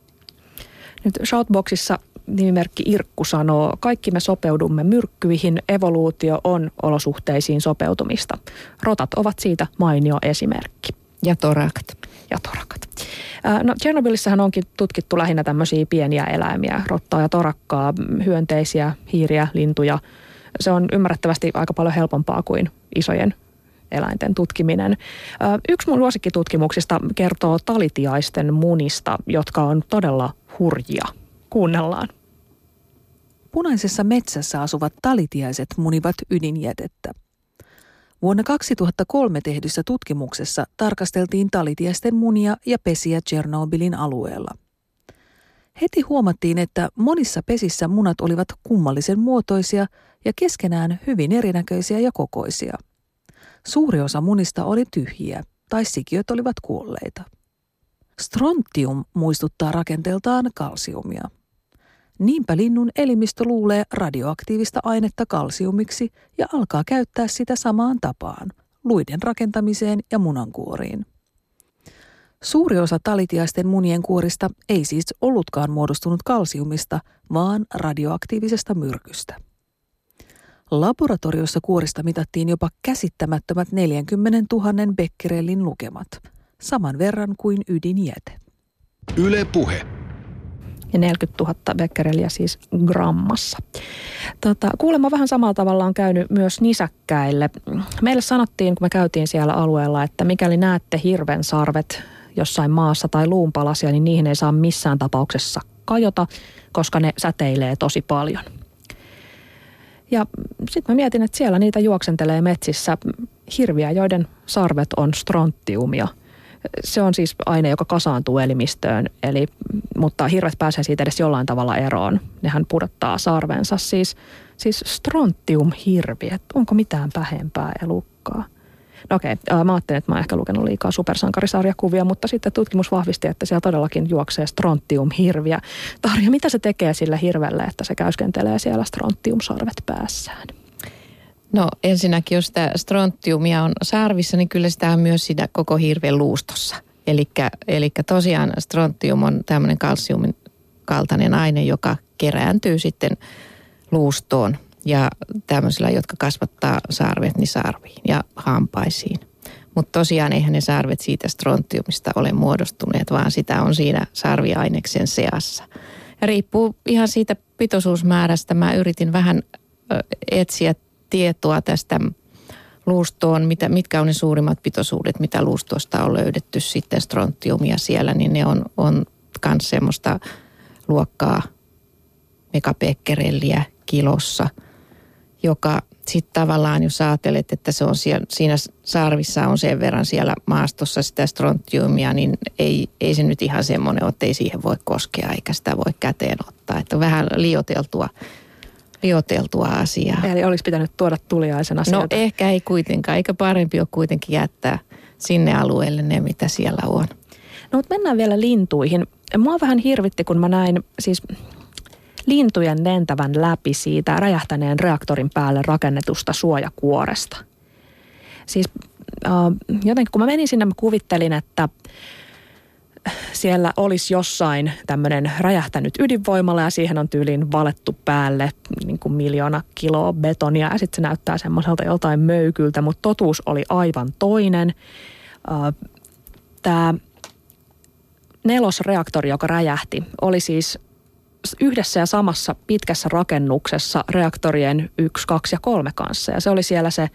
Nyt Shoutboxissa nimimerkki Irkku sanoo, kaikki me sopeudumme myrkkyihin, evoluutio on olosuhteisiin sopeutumista. Rotat ovat siitä mainio esimerkki. Ja torakat. Ja torakat. No Tchernobylissähän onkin tutkittu lähinnä tämmöisiä pieniä eläimiä, rottaa ja torakkaa, hyönteisiä, hiiriä, lintuja. Se on ymmärrettävästi aika paljon helpompaa kuin isojen eläinten tutkiminen. Yksi mun luosikkitutkimuksista kertoo talitiaisten munista, jotka on todella hurjia. Kuunnellaan. Punaisessa metsässä asuvat talitiaiset munivat ydinjätettä. Vuonna 2003 tehdyssä tutkimuksessa tarkasteltiin talitiaisten munia ja pesiä Tchernobylin alueella. Heti huomattiin, että monissa pesissä munat olivat kummallisen muotoisia ja keskenään hyvin erinäköisiä ja kokoisia. Suuri osa munista oli tyhjiä tai sikiöt olivat kuolleita. Strontium muistuttaa rakenteeltaan kalsiumia – Niinpä linnun elimistö luulee radioaktiivista ainetta kalsiumiksi ja alkaa käyttää sitä samaan tapaan, luiden rakentamiseen ja munankuoriin. Suuri osa talitiaisten munien kuorista ei siis ollutkaan muodostunut kalsiumista, vaan radioaktiivisesta myrkystä. Laboratoriossa kuorista mitattiin jopa käsittämättömät 40 000 becquerelin lukemat, saman verran kuin ydinjäte. Yle Puhe. Ja 40 000 becquerelia siis grammassa. Tota, kuulemma vähän samalla tavalla on käynyt myös nisäkkäille. Meille sanottiin, kun me käytiin siellä alueella, että mikäli näette hirven sarvet jossain maassa tai luunpalasia, niin niihin ei saa missään tapauksessa kajota, koska ne säteilee tosi paljon. Ja sitten mä mietin, että siellä niitä juoksentelee metsissä hirviä, joiden sarvet on strontiumia. Se on siis aine, joka kasaantuu elimistöön, eli, mutta hirvet pääsee siitä edes jollain tavalla eroon. Nehän pudottaa sarvensa. Siis, siis strontiumhirvi, onko mitään pähempää elukkaa? No okei, mä ajattelin, että mä oon ehkä lukenut liikaa supersankarisarjakuvia, mutta sitten tutkimus vahvisti, että siellä todellakin juoksee strontiumhirviä. Tarja, mitä se tekee sille hirvelle, että se käyskentelee siellä strontiumsarvet päässään? No ensinnäkin, jos sitä strontiumia on sarvissa, niin kyllä sitä on myös siinä koko hirven luustossa. Eli tosiaan strontium on tämmöinen kalsiumin kaltainen aine, joka kerääntyy sitten luustoon ja tämmöisillä, jotka kasvattaa sarvet, niin sarviin ja hampaisiin. Mutta tosiaan eihän ne sarvet siitä strontiumista ole muodostuneet, vaan sitä on siinä sarviaineksen seassa. Ja riippuu ihan siitä pitoisuusmäärästä. Mä yritin vähän etsiä tietoa tästä luustoon, mitä, mitkä on ne suurimmat pitoisuudet, mitä luustosta on löydetty sitten strontiumia siellä, niin ne on, on myös semmoista luokkaa megapekkerelliä kilossa – joka sitten tavallaan, jos ajattelet, että se on siellä, siinä sarvissa on sen verran siellä maastossa sitä strontiumia, niin ei, ei se nyt ihan semmoinen ole, että ei siihen voi koskea eikä sitä voi käteen ottaa. Että on vähän lioteltua, lioteltua asiaa. Eli olisi pitänyt tuoda tuliaisena sieltä. No ehkä ei kuitenkaan, eikä parempi ole kuitenkin jättää sinne alueelle ne, mitä siellä on. No mutta mennään vielä lintuihin. Mua vähän hirvitti, kun mä näin, siis lintujen lentävän läpi siitä räjähtäneen reaktorin päälle rakennetusta suojakuoresta. Siis äh, jotenkin kun mä menin sinne, mä kuvittelin, että siellä olisi jossain tämmöinen räjähtänyt ydinvoimala ja siihen on tyyliin valettu päälle niin kuin miljoona kiloa betonia ja sitten se näyttää semmoiselta joltain möykyltä, mutta totuus oli aivan toinen. Tämä nelosreaktori, joka räjähti, oli siis yhdessä ja samassa pitkässä rakennuksessa reaktorien 1, 2 ja 3 kanssa. Ja se oli siellä se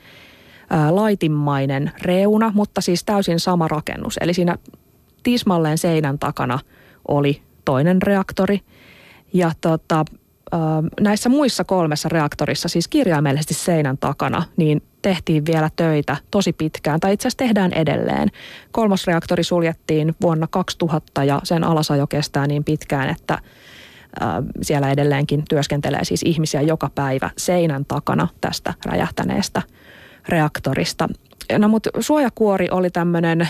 laitimmainen reuna, mutta siis täysin sama rakennus. Eli siinä tismalleen seinän takana oli toinen reaktori. Ja tota, näissä muissa kolmessa reaktorissa, siis kirjaimellisesti seinän takana, niin tehtiin vielä töitä tosi pitkään, tai itse asiassa tehdään edelleen. Kolmas reaktori suljettiin vuonna 2000 ja sen alasajo kestää niin pitkään, että siellä edelleenkin työskentelee siis ihmisiä joka päivä seinän takana tästä räjähtäneestä reaktorista. No mutta suojakuori oli tämmöinen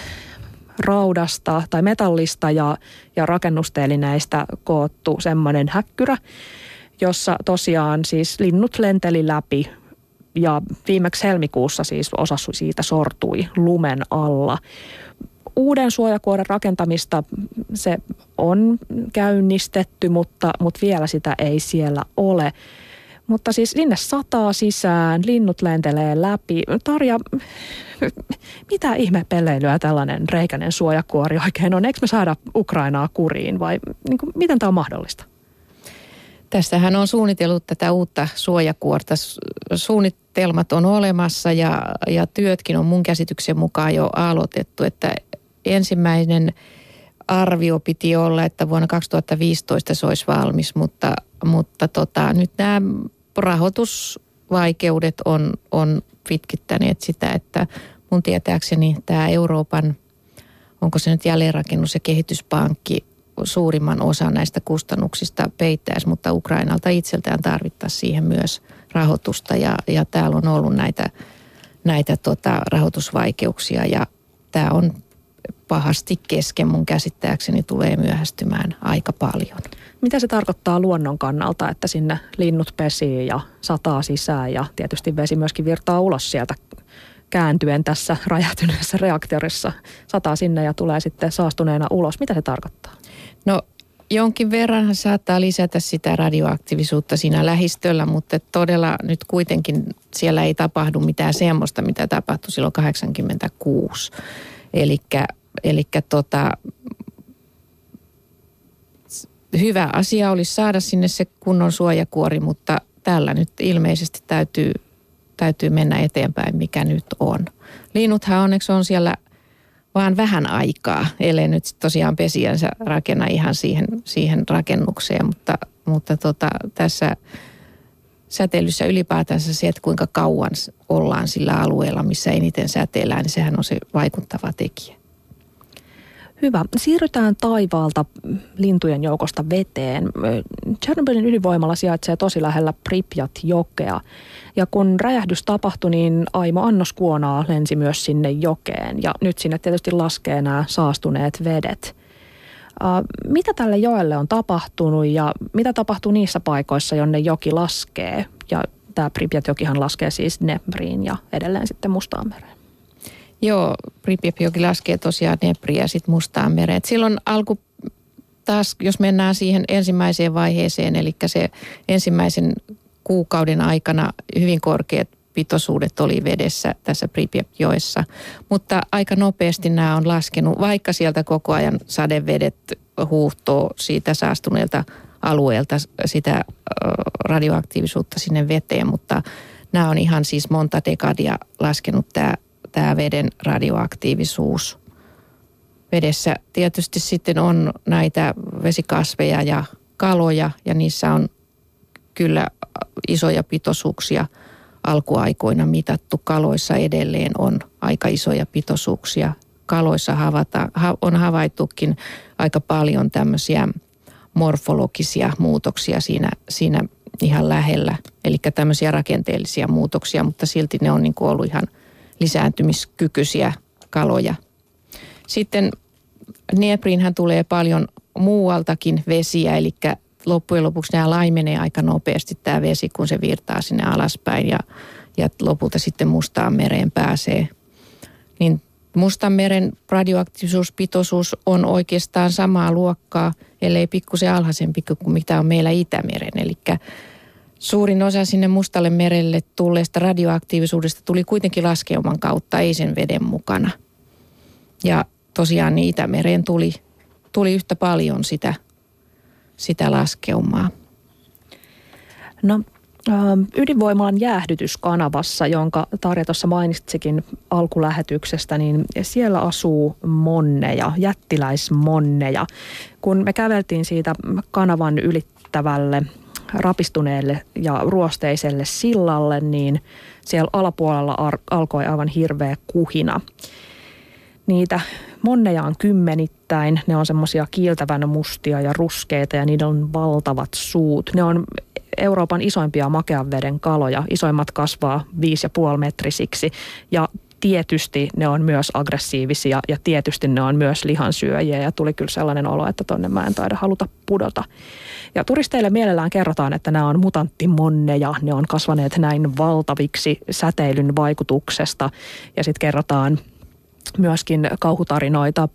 raudasta tai metallista ja, ja rakennusteelineistä koottu semmoinen häkkyrä, jossa tosiaan siis linnut lenteli läpi ja viimeksi helmikuussa siis osa siitä sortui lumen alla uuden suojakuoren rakentamista se on käynnistetty, mutta, mutta vielä sitä ei siellä ole. Mutta siis sinne sataa sisään, linnut lentelee läpi. Tarja, mitä ihmepeleilyä tällainen reikäinen suojakuori oikein on? Eikö me saada Ukrainaa kuriin vai niin kuin, miten tämä on mahdollista? Tässähän on suunnitellut tätä uutta suojakuorta. Suunnitelmat on olemassa ja, ja työtkin on mun käsityksen mukaan jo aloitettu, että ensimmäinen arvio piti olla, että vuonna 2015 se olisi valmis, mutta, mutta tota, nyt nämä rahoitusvaikeudet on, on pitkittäneet sitä, että mun tietääkseni tämä Euroopan, onko se nyt jälleenrakennus- ja kehityspankki suurimman osan näistä kustannuksista peittäisi, mutta Ukrainalta itseltään tarvittaisiin siihen myös rahoitusta. Ja, ja täällä on ollut näitä, näitä tota, rahoitusvaikeuksia ja tämä on pahasti kesken mun käsittääkseni tulee myöhästymään aika paljon. Mitä se tarkoittaa luonnon kannalta, että sinne linnut pesii ja sataa sisään ja tietysti vesi myöskin virtaa ulos sieltä kääntyen tässä räjähtyneessä reaktorissa. Sataa sinne ja tulee sitten saastuneena ulos. Mitä se tarkoittaa? No jonkin verran saattaa lisätä sitä radioaktiivisuutta siinä lähistöllä, mutta todella nyt kuitenkin siellä ei tapahdu mitään semmoista, mitä tapahtui silloin 86. Eli tota, hyvä asia olisi saada sinne se kunnon suojakuori, mutta tällä nyt ilmeisesti täytyy, täytyy mennä eteenpäin, mikä nyt on. Linnuthan onneksi on siellä vaan vähän aikaa, ellei nyt tosiaan pesiänsä rakenna ihan siihen, siihen rakennukseen, mutta, mutta tota, tässä säteilyssä ylipäätänsä se, että kuinka kauan ollaan sillä alueella, missä eniten säteillään, niin sehän on se vaikuttava tekijä. Hyvä. Siirrytään taivaalta lintujen joukosta veteen. Chernobylin ydinvoimala sijaitsee tosi lähellä Pripyat-jokea. Ja kun räjähdys tapahtui, niin Aimo Annoskuonaa lensi myös sinne jokeen. Ja nyt sinne tietysti laskee nämä saastuneet vedet. Mitä tälle joelle on tapahtunut ja mitä tapahtuu niissä paikoissa, jonne joki laskee? Ja tämä Pripyat-jokihan laskee siis Dnepriin ja edelleen sitten Mustaanmereen. Joo, Pripyat-joki laskee tosiaan Dnepriin ja sitten Mustaan mereen. Silloin alku taas, jos mennään siihen ensimmäiseen vaiheeseen, eli se ensimmäisen kuukauden aikana hyvin korkeat pitoisuudet oli vedessä tässä Pripyat-joessa. Mutta aika nopeasti nämä on laskenut, vaikka sieltä koko ajan sadevedet huuhtoo siitä saastuneelta alueelta sitä radioaktiivisuutta sinne veteen, mutta nämä on ihan siis monta dekadia laskenut tämä, tämä veden radioaktiivisuus. Vedessä tietysti sitten on näitä vesikasveja ja kaloja ja niissä on kyllä isoja pitoisuuksia alkuaikoina mitattu. Kaloissa edelleen on aika isoja pitoisuuksia. Kaloissa havata, on havaittukin aika paljon tämmöisiä morfologisia muutoksia siinä, siinä ihan lähellä. Eli tämmöisiä rakenteellisia muutoksia, mutta silti ne on niin kuin ollut ihan lisääntymiskykyisiä kaloja. Sitten Dneprinhän tulee paljon muualtakin vesiä, eli loppujen lopuksi nämä laimenee aika nopeasti tämä vesi, kun se virtaa sinne alaspäin ja, ja lopulta sitten Mustaan mereen pääsee. Niin Mustan meren radioaktiivisuuspitoisuus on oikeastaan samaa luokkaa, ellei pikkusen alhaisempi kuin mitä on meillä Itämeren. Eli suurin osa sinne Mustalle merelle tulleesta radioaktiivisuudesta tuli kuitenkin laskeuman kautta, ei sen veden mukana. Ja tosiaan niin Itämereen tuli, tuli yhtä paljon sitä sitä laskeumaa? No ydinvoimalan jäähdytyskanavassa, jonka Tarja tuossa mainitsikin alkulähetyksestä, niin siellä asuu monneja, jättiläismonneja. Kun me käveltiin siitä kanavan ylittävälle rapistuneelle ja ruosteiselle sillalle, niin siellä alapuolella alkoi aivan hirveä kuhina. Niitä monneja on kymmenittäin. Ne on semmoisia kiiltävän mustia ja ruskeita ja niillä on valtavat suut. Ne on Euroopan isoimpia makean veden kaloja. Isoimmat kasvaa 5,5 metrisiksi ja tietysti ne on myös aggressiivisia ja tietysti ne on myös lihansyöjiä ja tuli kyllä sellainen olo, että tonne mä en taida haluta pudota. Ja turisteille mielellään kerrotaan, että nämä on mutanttimonneja, ne on kasvaneet näin valtaviksi säteilyn vaikutuksesta ja sitten kerrotaan myöskin kauhutarinoita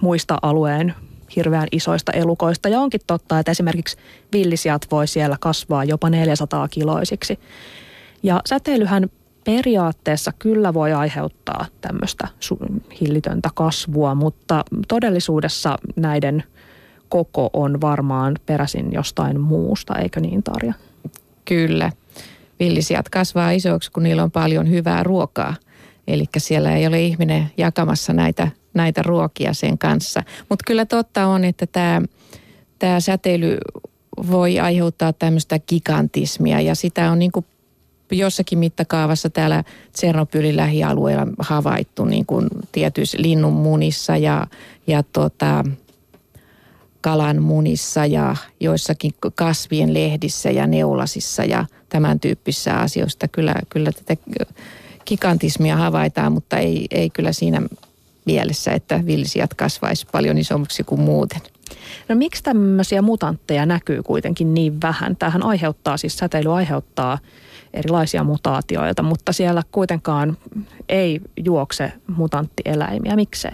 muista alueen hirveän isoista elukoista. Ja onkin totta, että esimerkiksi villisijat voi siellä kasvaa jopa 400 kiloisiksi. Ja säteilyhän periaatteessa kyllä voi aiheuttaa tämmöistä hillitöntä kasvua, mutta todellisuudessa näiden koko on varmaan peräisin jostain muusta, eikö niin Tarja? Kyllä. Villisijat kasvaa isoiksi, kun niillä on paljon hyvää ruokaa – Eli siellä ei ole ihminen jakamassa näitä, näitä ruokia sen kanssa. Mutta kyllä totta on, että tämä, tämä säteily voi aiheuttaa tämmöistä gigantismia ja sitä on niin kuin jossakin mittakaavassa täällä Tsernobylin lähialueella havaittu niin kuin tietyissä linnunmunissa ja, ja tota, kalan munissa ja joissakin kasvien lehdissä ja neulasissa ja tämän tyyppisissä asioista. Kyllä, kyllä tätä gigantismia havaitaan, mutta ei, ei kyllä siinä mielessä, että villisijat kasvaisi paljon isommiksi kuin muuten. No miksi tämmöisiä mutantteja näkyy kuitenkin niin vähän? Tähän aiheuttaa, siis säteily aiheuttaa erilaisia mutaatioita, mutta siellä kuitenkaan ei juokse mutanttieläimiä. Miksei?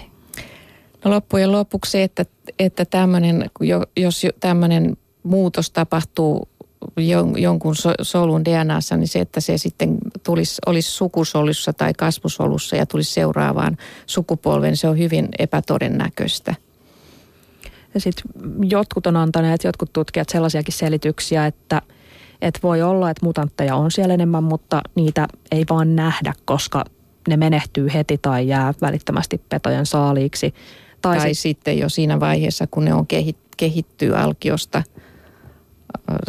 No loppujen lopuksi että, että tämmönen, jos tämmöinen muutos tapahtuu jonkun solun DNAssa, niin se, että se sitten tulisi, olisi sukusolussa tai kasvusolussa ja tulisi seuraavaan sukupolven, se on hyvin epätodennäköistä. Ja sitten jotkut on antaneet, jotkut tutkijat sellaisiakin selityksiä, että, että voi olla, että mutantteja on siellä enemmän, mutta niitä ei vaan nähdä, koska ne menehtyy heti tai jää välittömästi petojen saaliiksi. Tai, tai sit... sitten jo siinä vaiheessa, kun ne on kehit, kehittyy alkiosta –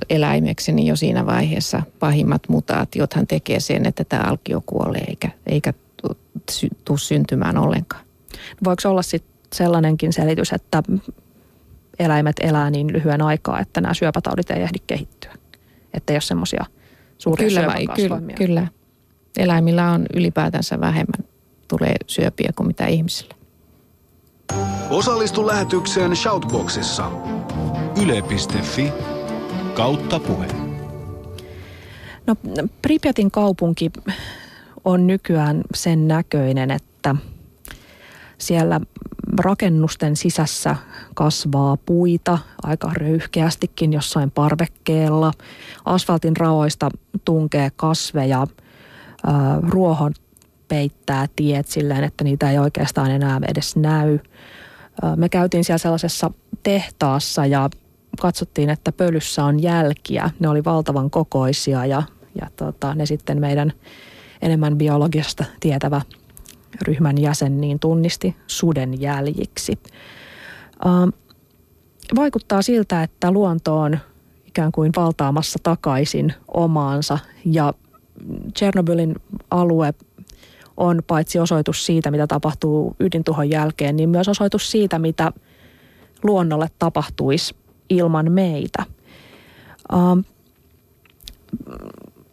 eläimeksi, niin jo siinä vaiheessa pahimmat mutaatiothan tekee sen, että tämä alkio kuolee eikä, eikä tule syntymään ollenkaan. Voiko olla sitten sellainenkin selitys, että eläimet elää niin lyhyen aikaa, että nämä syöpätaudit ei ehdi kehittyä? Että jos semmoisia suuria kyllä, syöpäkasvaimia. Kyllä, kyllä. Eläimillä on ylipäätänsä vähemmän tulee syöpiä kuin mitä ihmisillä. Osallistu lähetykseen Shoutboxissa. Yle.fi kautta puhe. No Pripyatin kaupunki on nykyään sen näköinen, että siellä rakennusten sisässä kasvaa puita aika röyhkeästikin jossain parvekkeella. Asfaltin raoista tunkee kasveja, ruohon peittää tiet silleen, että niitä ei oikeastaan enää edes näy. Me käytiin siellä sellaisessa tehtaassa ja katsottiin, että pölyssä on jälkiä. Ne oli valtavan kokoisia ja, ja tota, ne sitten meidän enemmän biologiasta tietävä ryhmän jäsen niin tunnisti suden jäljiksi. Uh, vaikuttaa siltä, että luonto on ikään kuin valtaamassa takaisin omaansa ja Chernobylin alue on paitsi osoitus siitä, mitä tapahtuu ydintuhon jälkeen, niin myös osoitus siitä, mitä luonnolle tapahtuisi ilman meitä. Uh,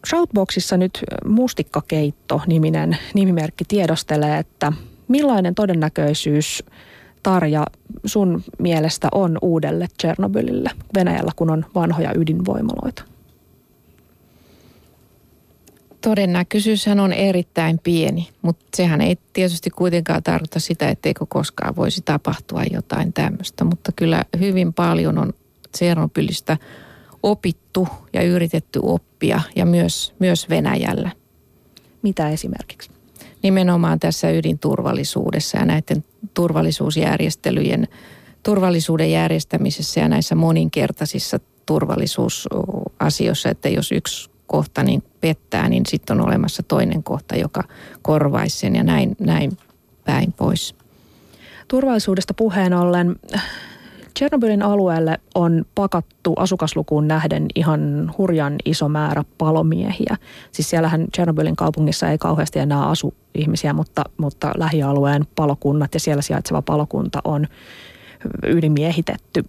Shoutboxissa nyt Mustikkakeitto-niminen nimimerkki tiedostelee, että millainen todennäköisyys Tarja sun mielestä on uudelle Tchernobylille Venäjällä, kun on vanhoja ydinvoimaloita? Todennäköisyyshän on erittäin pieni, mutta sehän ei tietysti kuitenkaan tarkoita sitä, etteikö koskaan voisi tapahtua jotain tämmöistä. Mutta kyllä hyvin paljon on Tsernobylistä opittu ja yritetty oppia ja myös, myös Venäjällä. Mitä esimerkiksi? Nimenomaan tässä ydinturvallisuudessa ja näiden turvallisuusjärjestelyjen, turvallisuuden järjestämisessä ja näissä moninkertaisissa turvallisuusasioissa, että jos yksi kohta niin pettää, niin sitten on olemassa toinen kohta, joka korvaisi sen ja näin, näin päin pois. Turvallisuudesta puheen ollen Tchernobylin alueelle on pakattu asukaslukuun nähden ihan hurjan iso määrä palomiehiä. Siis siellähän Tchernobylin kaupungissa ei kauheasti enää asu ihmisiä, mutta, mutta lähialueen palokunnat ja siellä sijaitseva palokunta on ylimiehitetty.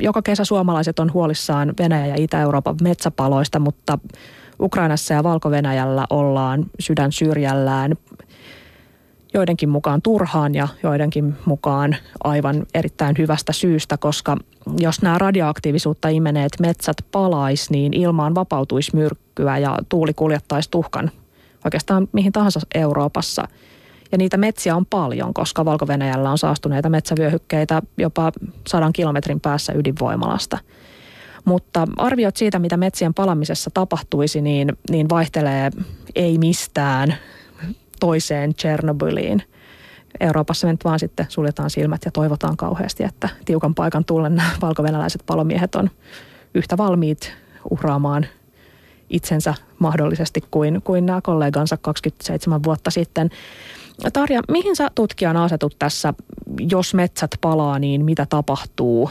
Joka kesä suomalaiset on huolissaan Venäjä ja Itä-Euroopan metsäpaloista, mutta Ukrainassa ja Valko-Venäjällä ollaan sydän syrjällään joidenkin mukaan turhaan ja joidenkin mukaan aivan erittäin hyvästä syystä, koska jos nämä radioaktiivisuutta imeneet metsät palais, niin ilmaan vapautuisi myrkkyä ja tuuli kuljettaisi tuhkan oikeastaan mihin tahansa Euroopassa. Ja niitä metsiä on paljon, koska valko on saastuneita metsävyöhykkeitä jopa sadan kilometrin päässä ydinvoimalasta. Mutta arviot siitä, mitä metsien palamisessa tapahtuisi, niin, niin vaihtelee ei mistään toiseen Tchernobyliin. Euroopassa me nyt vaan sitten suljetaan silmät ja toivotaan kauheasti, että tiukan paikan tullen nämä valkovenäläiset palomiehet on yhtä valmiit uhraamaan itsensä mahdollisesti kuin, kuin nämä kollegansa 27 vuotta sitten. Tarja, mihin sä tutkijana asetut tässä, jos metsät palaa, niin mitä tapahtuu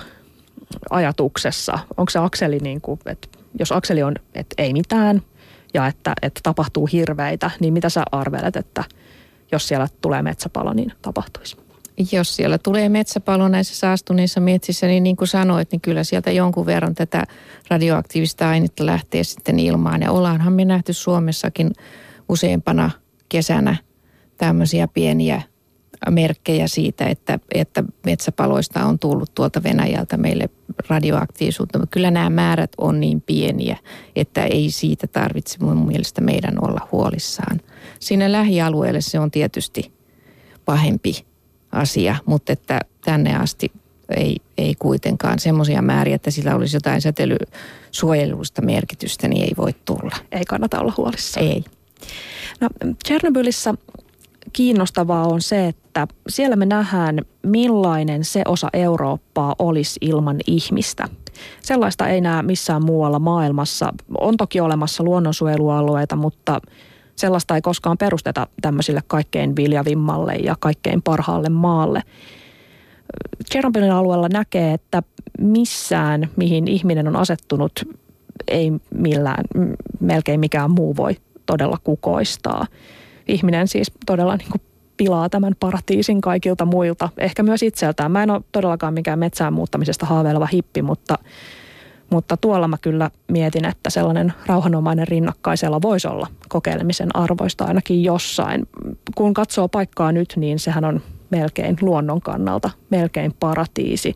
ajatuksessa? Onko se akseli niin kuin, että jos akseli on, että ei mitään, ja että, että tapahtuu hirveitä, niin mitä sä arvelet, että jos siellä tulee metsäpalo, niin tapahtuisi? Jos siellä tulee metsäpalo näissä saastuneissa metsissä, niin niin kuin sanoit, niin kyllä sieltä jonkun verran tätä radioaktiivista ainetta lähtee sitten ilmaan. Ja ollaanhan me nähty Suomessakin useampana kesänä tämmöisiä pieniä merkkejä siitä, että, että metsäpaloista on tullut tuolta Venäjältä meille radioaktiivisuutta. Mutta kyllä nämä määrät on niin pieniä, että ei siitä tarvitse mun mielestä meidän olla huolissaan. Siinä lähialueelle se on tietysti pahempi asia, mutta että tänne asti ei, ei kuitenkaan semmoisia määriä, että sillä olisi jotain säteilysuojelusta merkitystä, niin ei voi tulla. Ei kannata olla huolissaan. Ei. No, Tchernobylissä kiinnostavaa on se, että siellä me nähdään, millainen se osa Eurooppaa olisi ilman ihmistä. Sellaista ei näe missään muualla maailmassa. On toki olemassa luonnonsuojelualueita, mutta sellaista ei koskaan perusteta tämmöisille kaikkein viljavimmalle ja kaikkein parhaalle maalle. Chernobylin alueella näkee, että missään, mihin ihminen on asettunut, ei millään, melkein mikään muu voi todella kukoistaa. Ihminen siis todella niin kuin pilaa tämän paratiisin kaikilta muilta, ehkä myös itseltään. Mä en ole todellakaan mikään metsään muuttamisesta haaveileva hippi, mutta, mutta tuolla mä kyllä mietin, että sellainen rauhanomainen rinnakkaisella voisi olla kokeilemisen arvoista ainakin jossain. Kun katsoo paikkaa nyt, niin sehän on melkein luonnon kannalta, melkein paratiisi.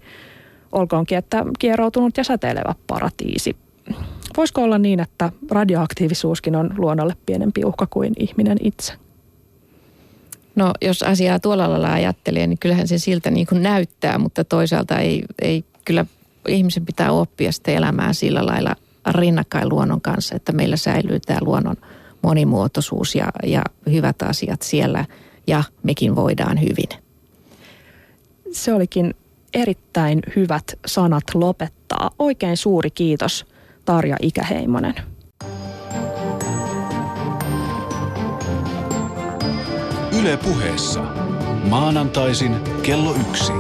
Olkoonkin, että kieroutunut ja säteilevä paratiisi. Voisiko olla niin, että radioaktiivisuuskin on luonnolle pienempi uhka kuin ihminen itse? No jos asiaa tuolla lailla ajattelee, niin kyllähän se siltä niin kuin näyttää, mutta toisaalta ei, ei kyllä ihmisen pitää oppia sitten elämään sillä lailla rinnakkain luonnon kanssa, että meillä säilyy tämä luonnon monimuotoisuus ja, ja hyvät asiat siellä ja mekin voidaan hyvin. Se olikin erittäin hyvät sanat lopettaa. Oikein suuri kiitos Tarja Ikäheimonen. Yle puheessa. Maanantaisin kello yksi.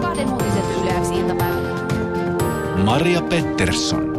Kahden uutiset Yle. Maria Pettersson.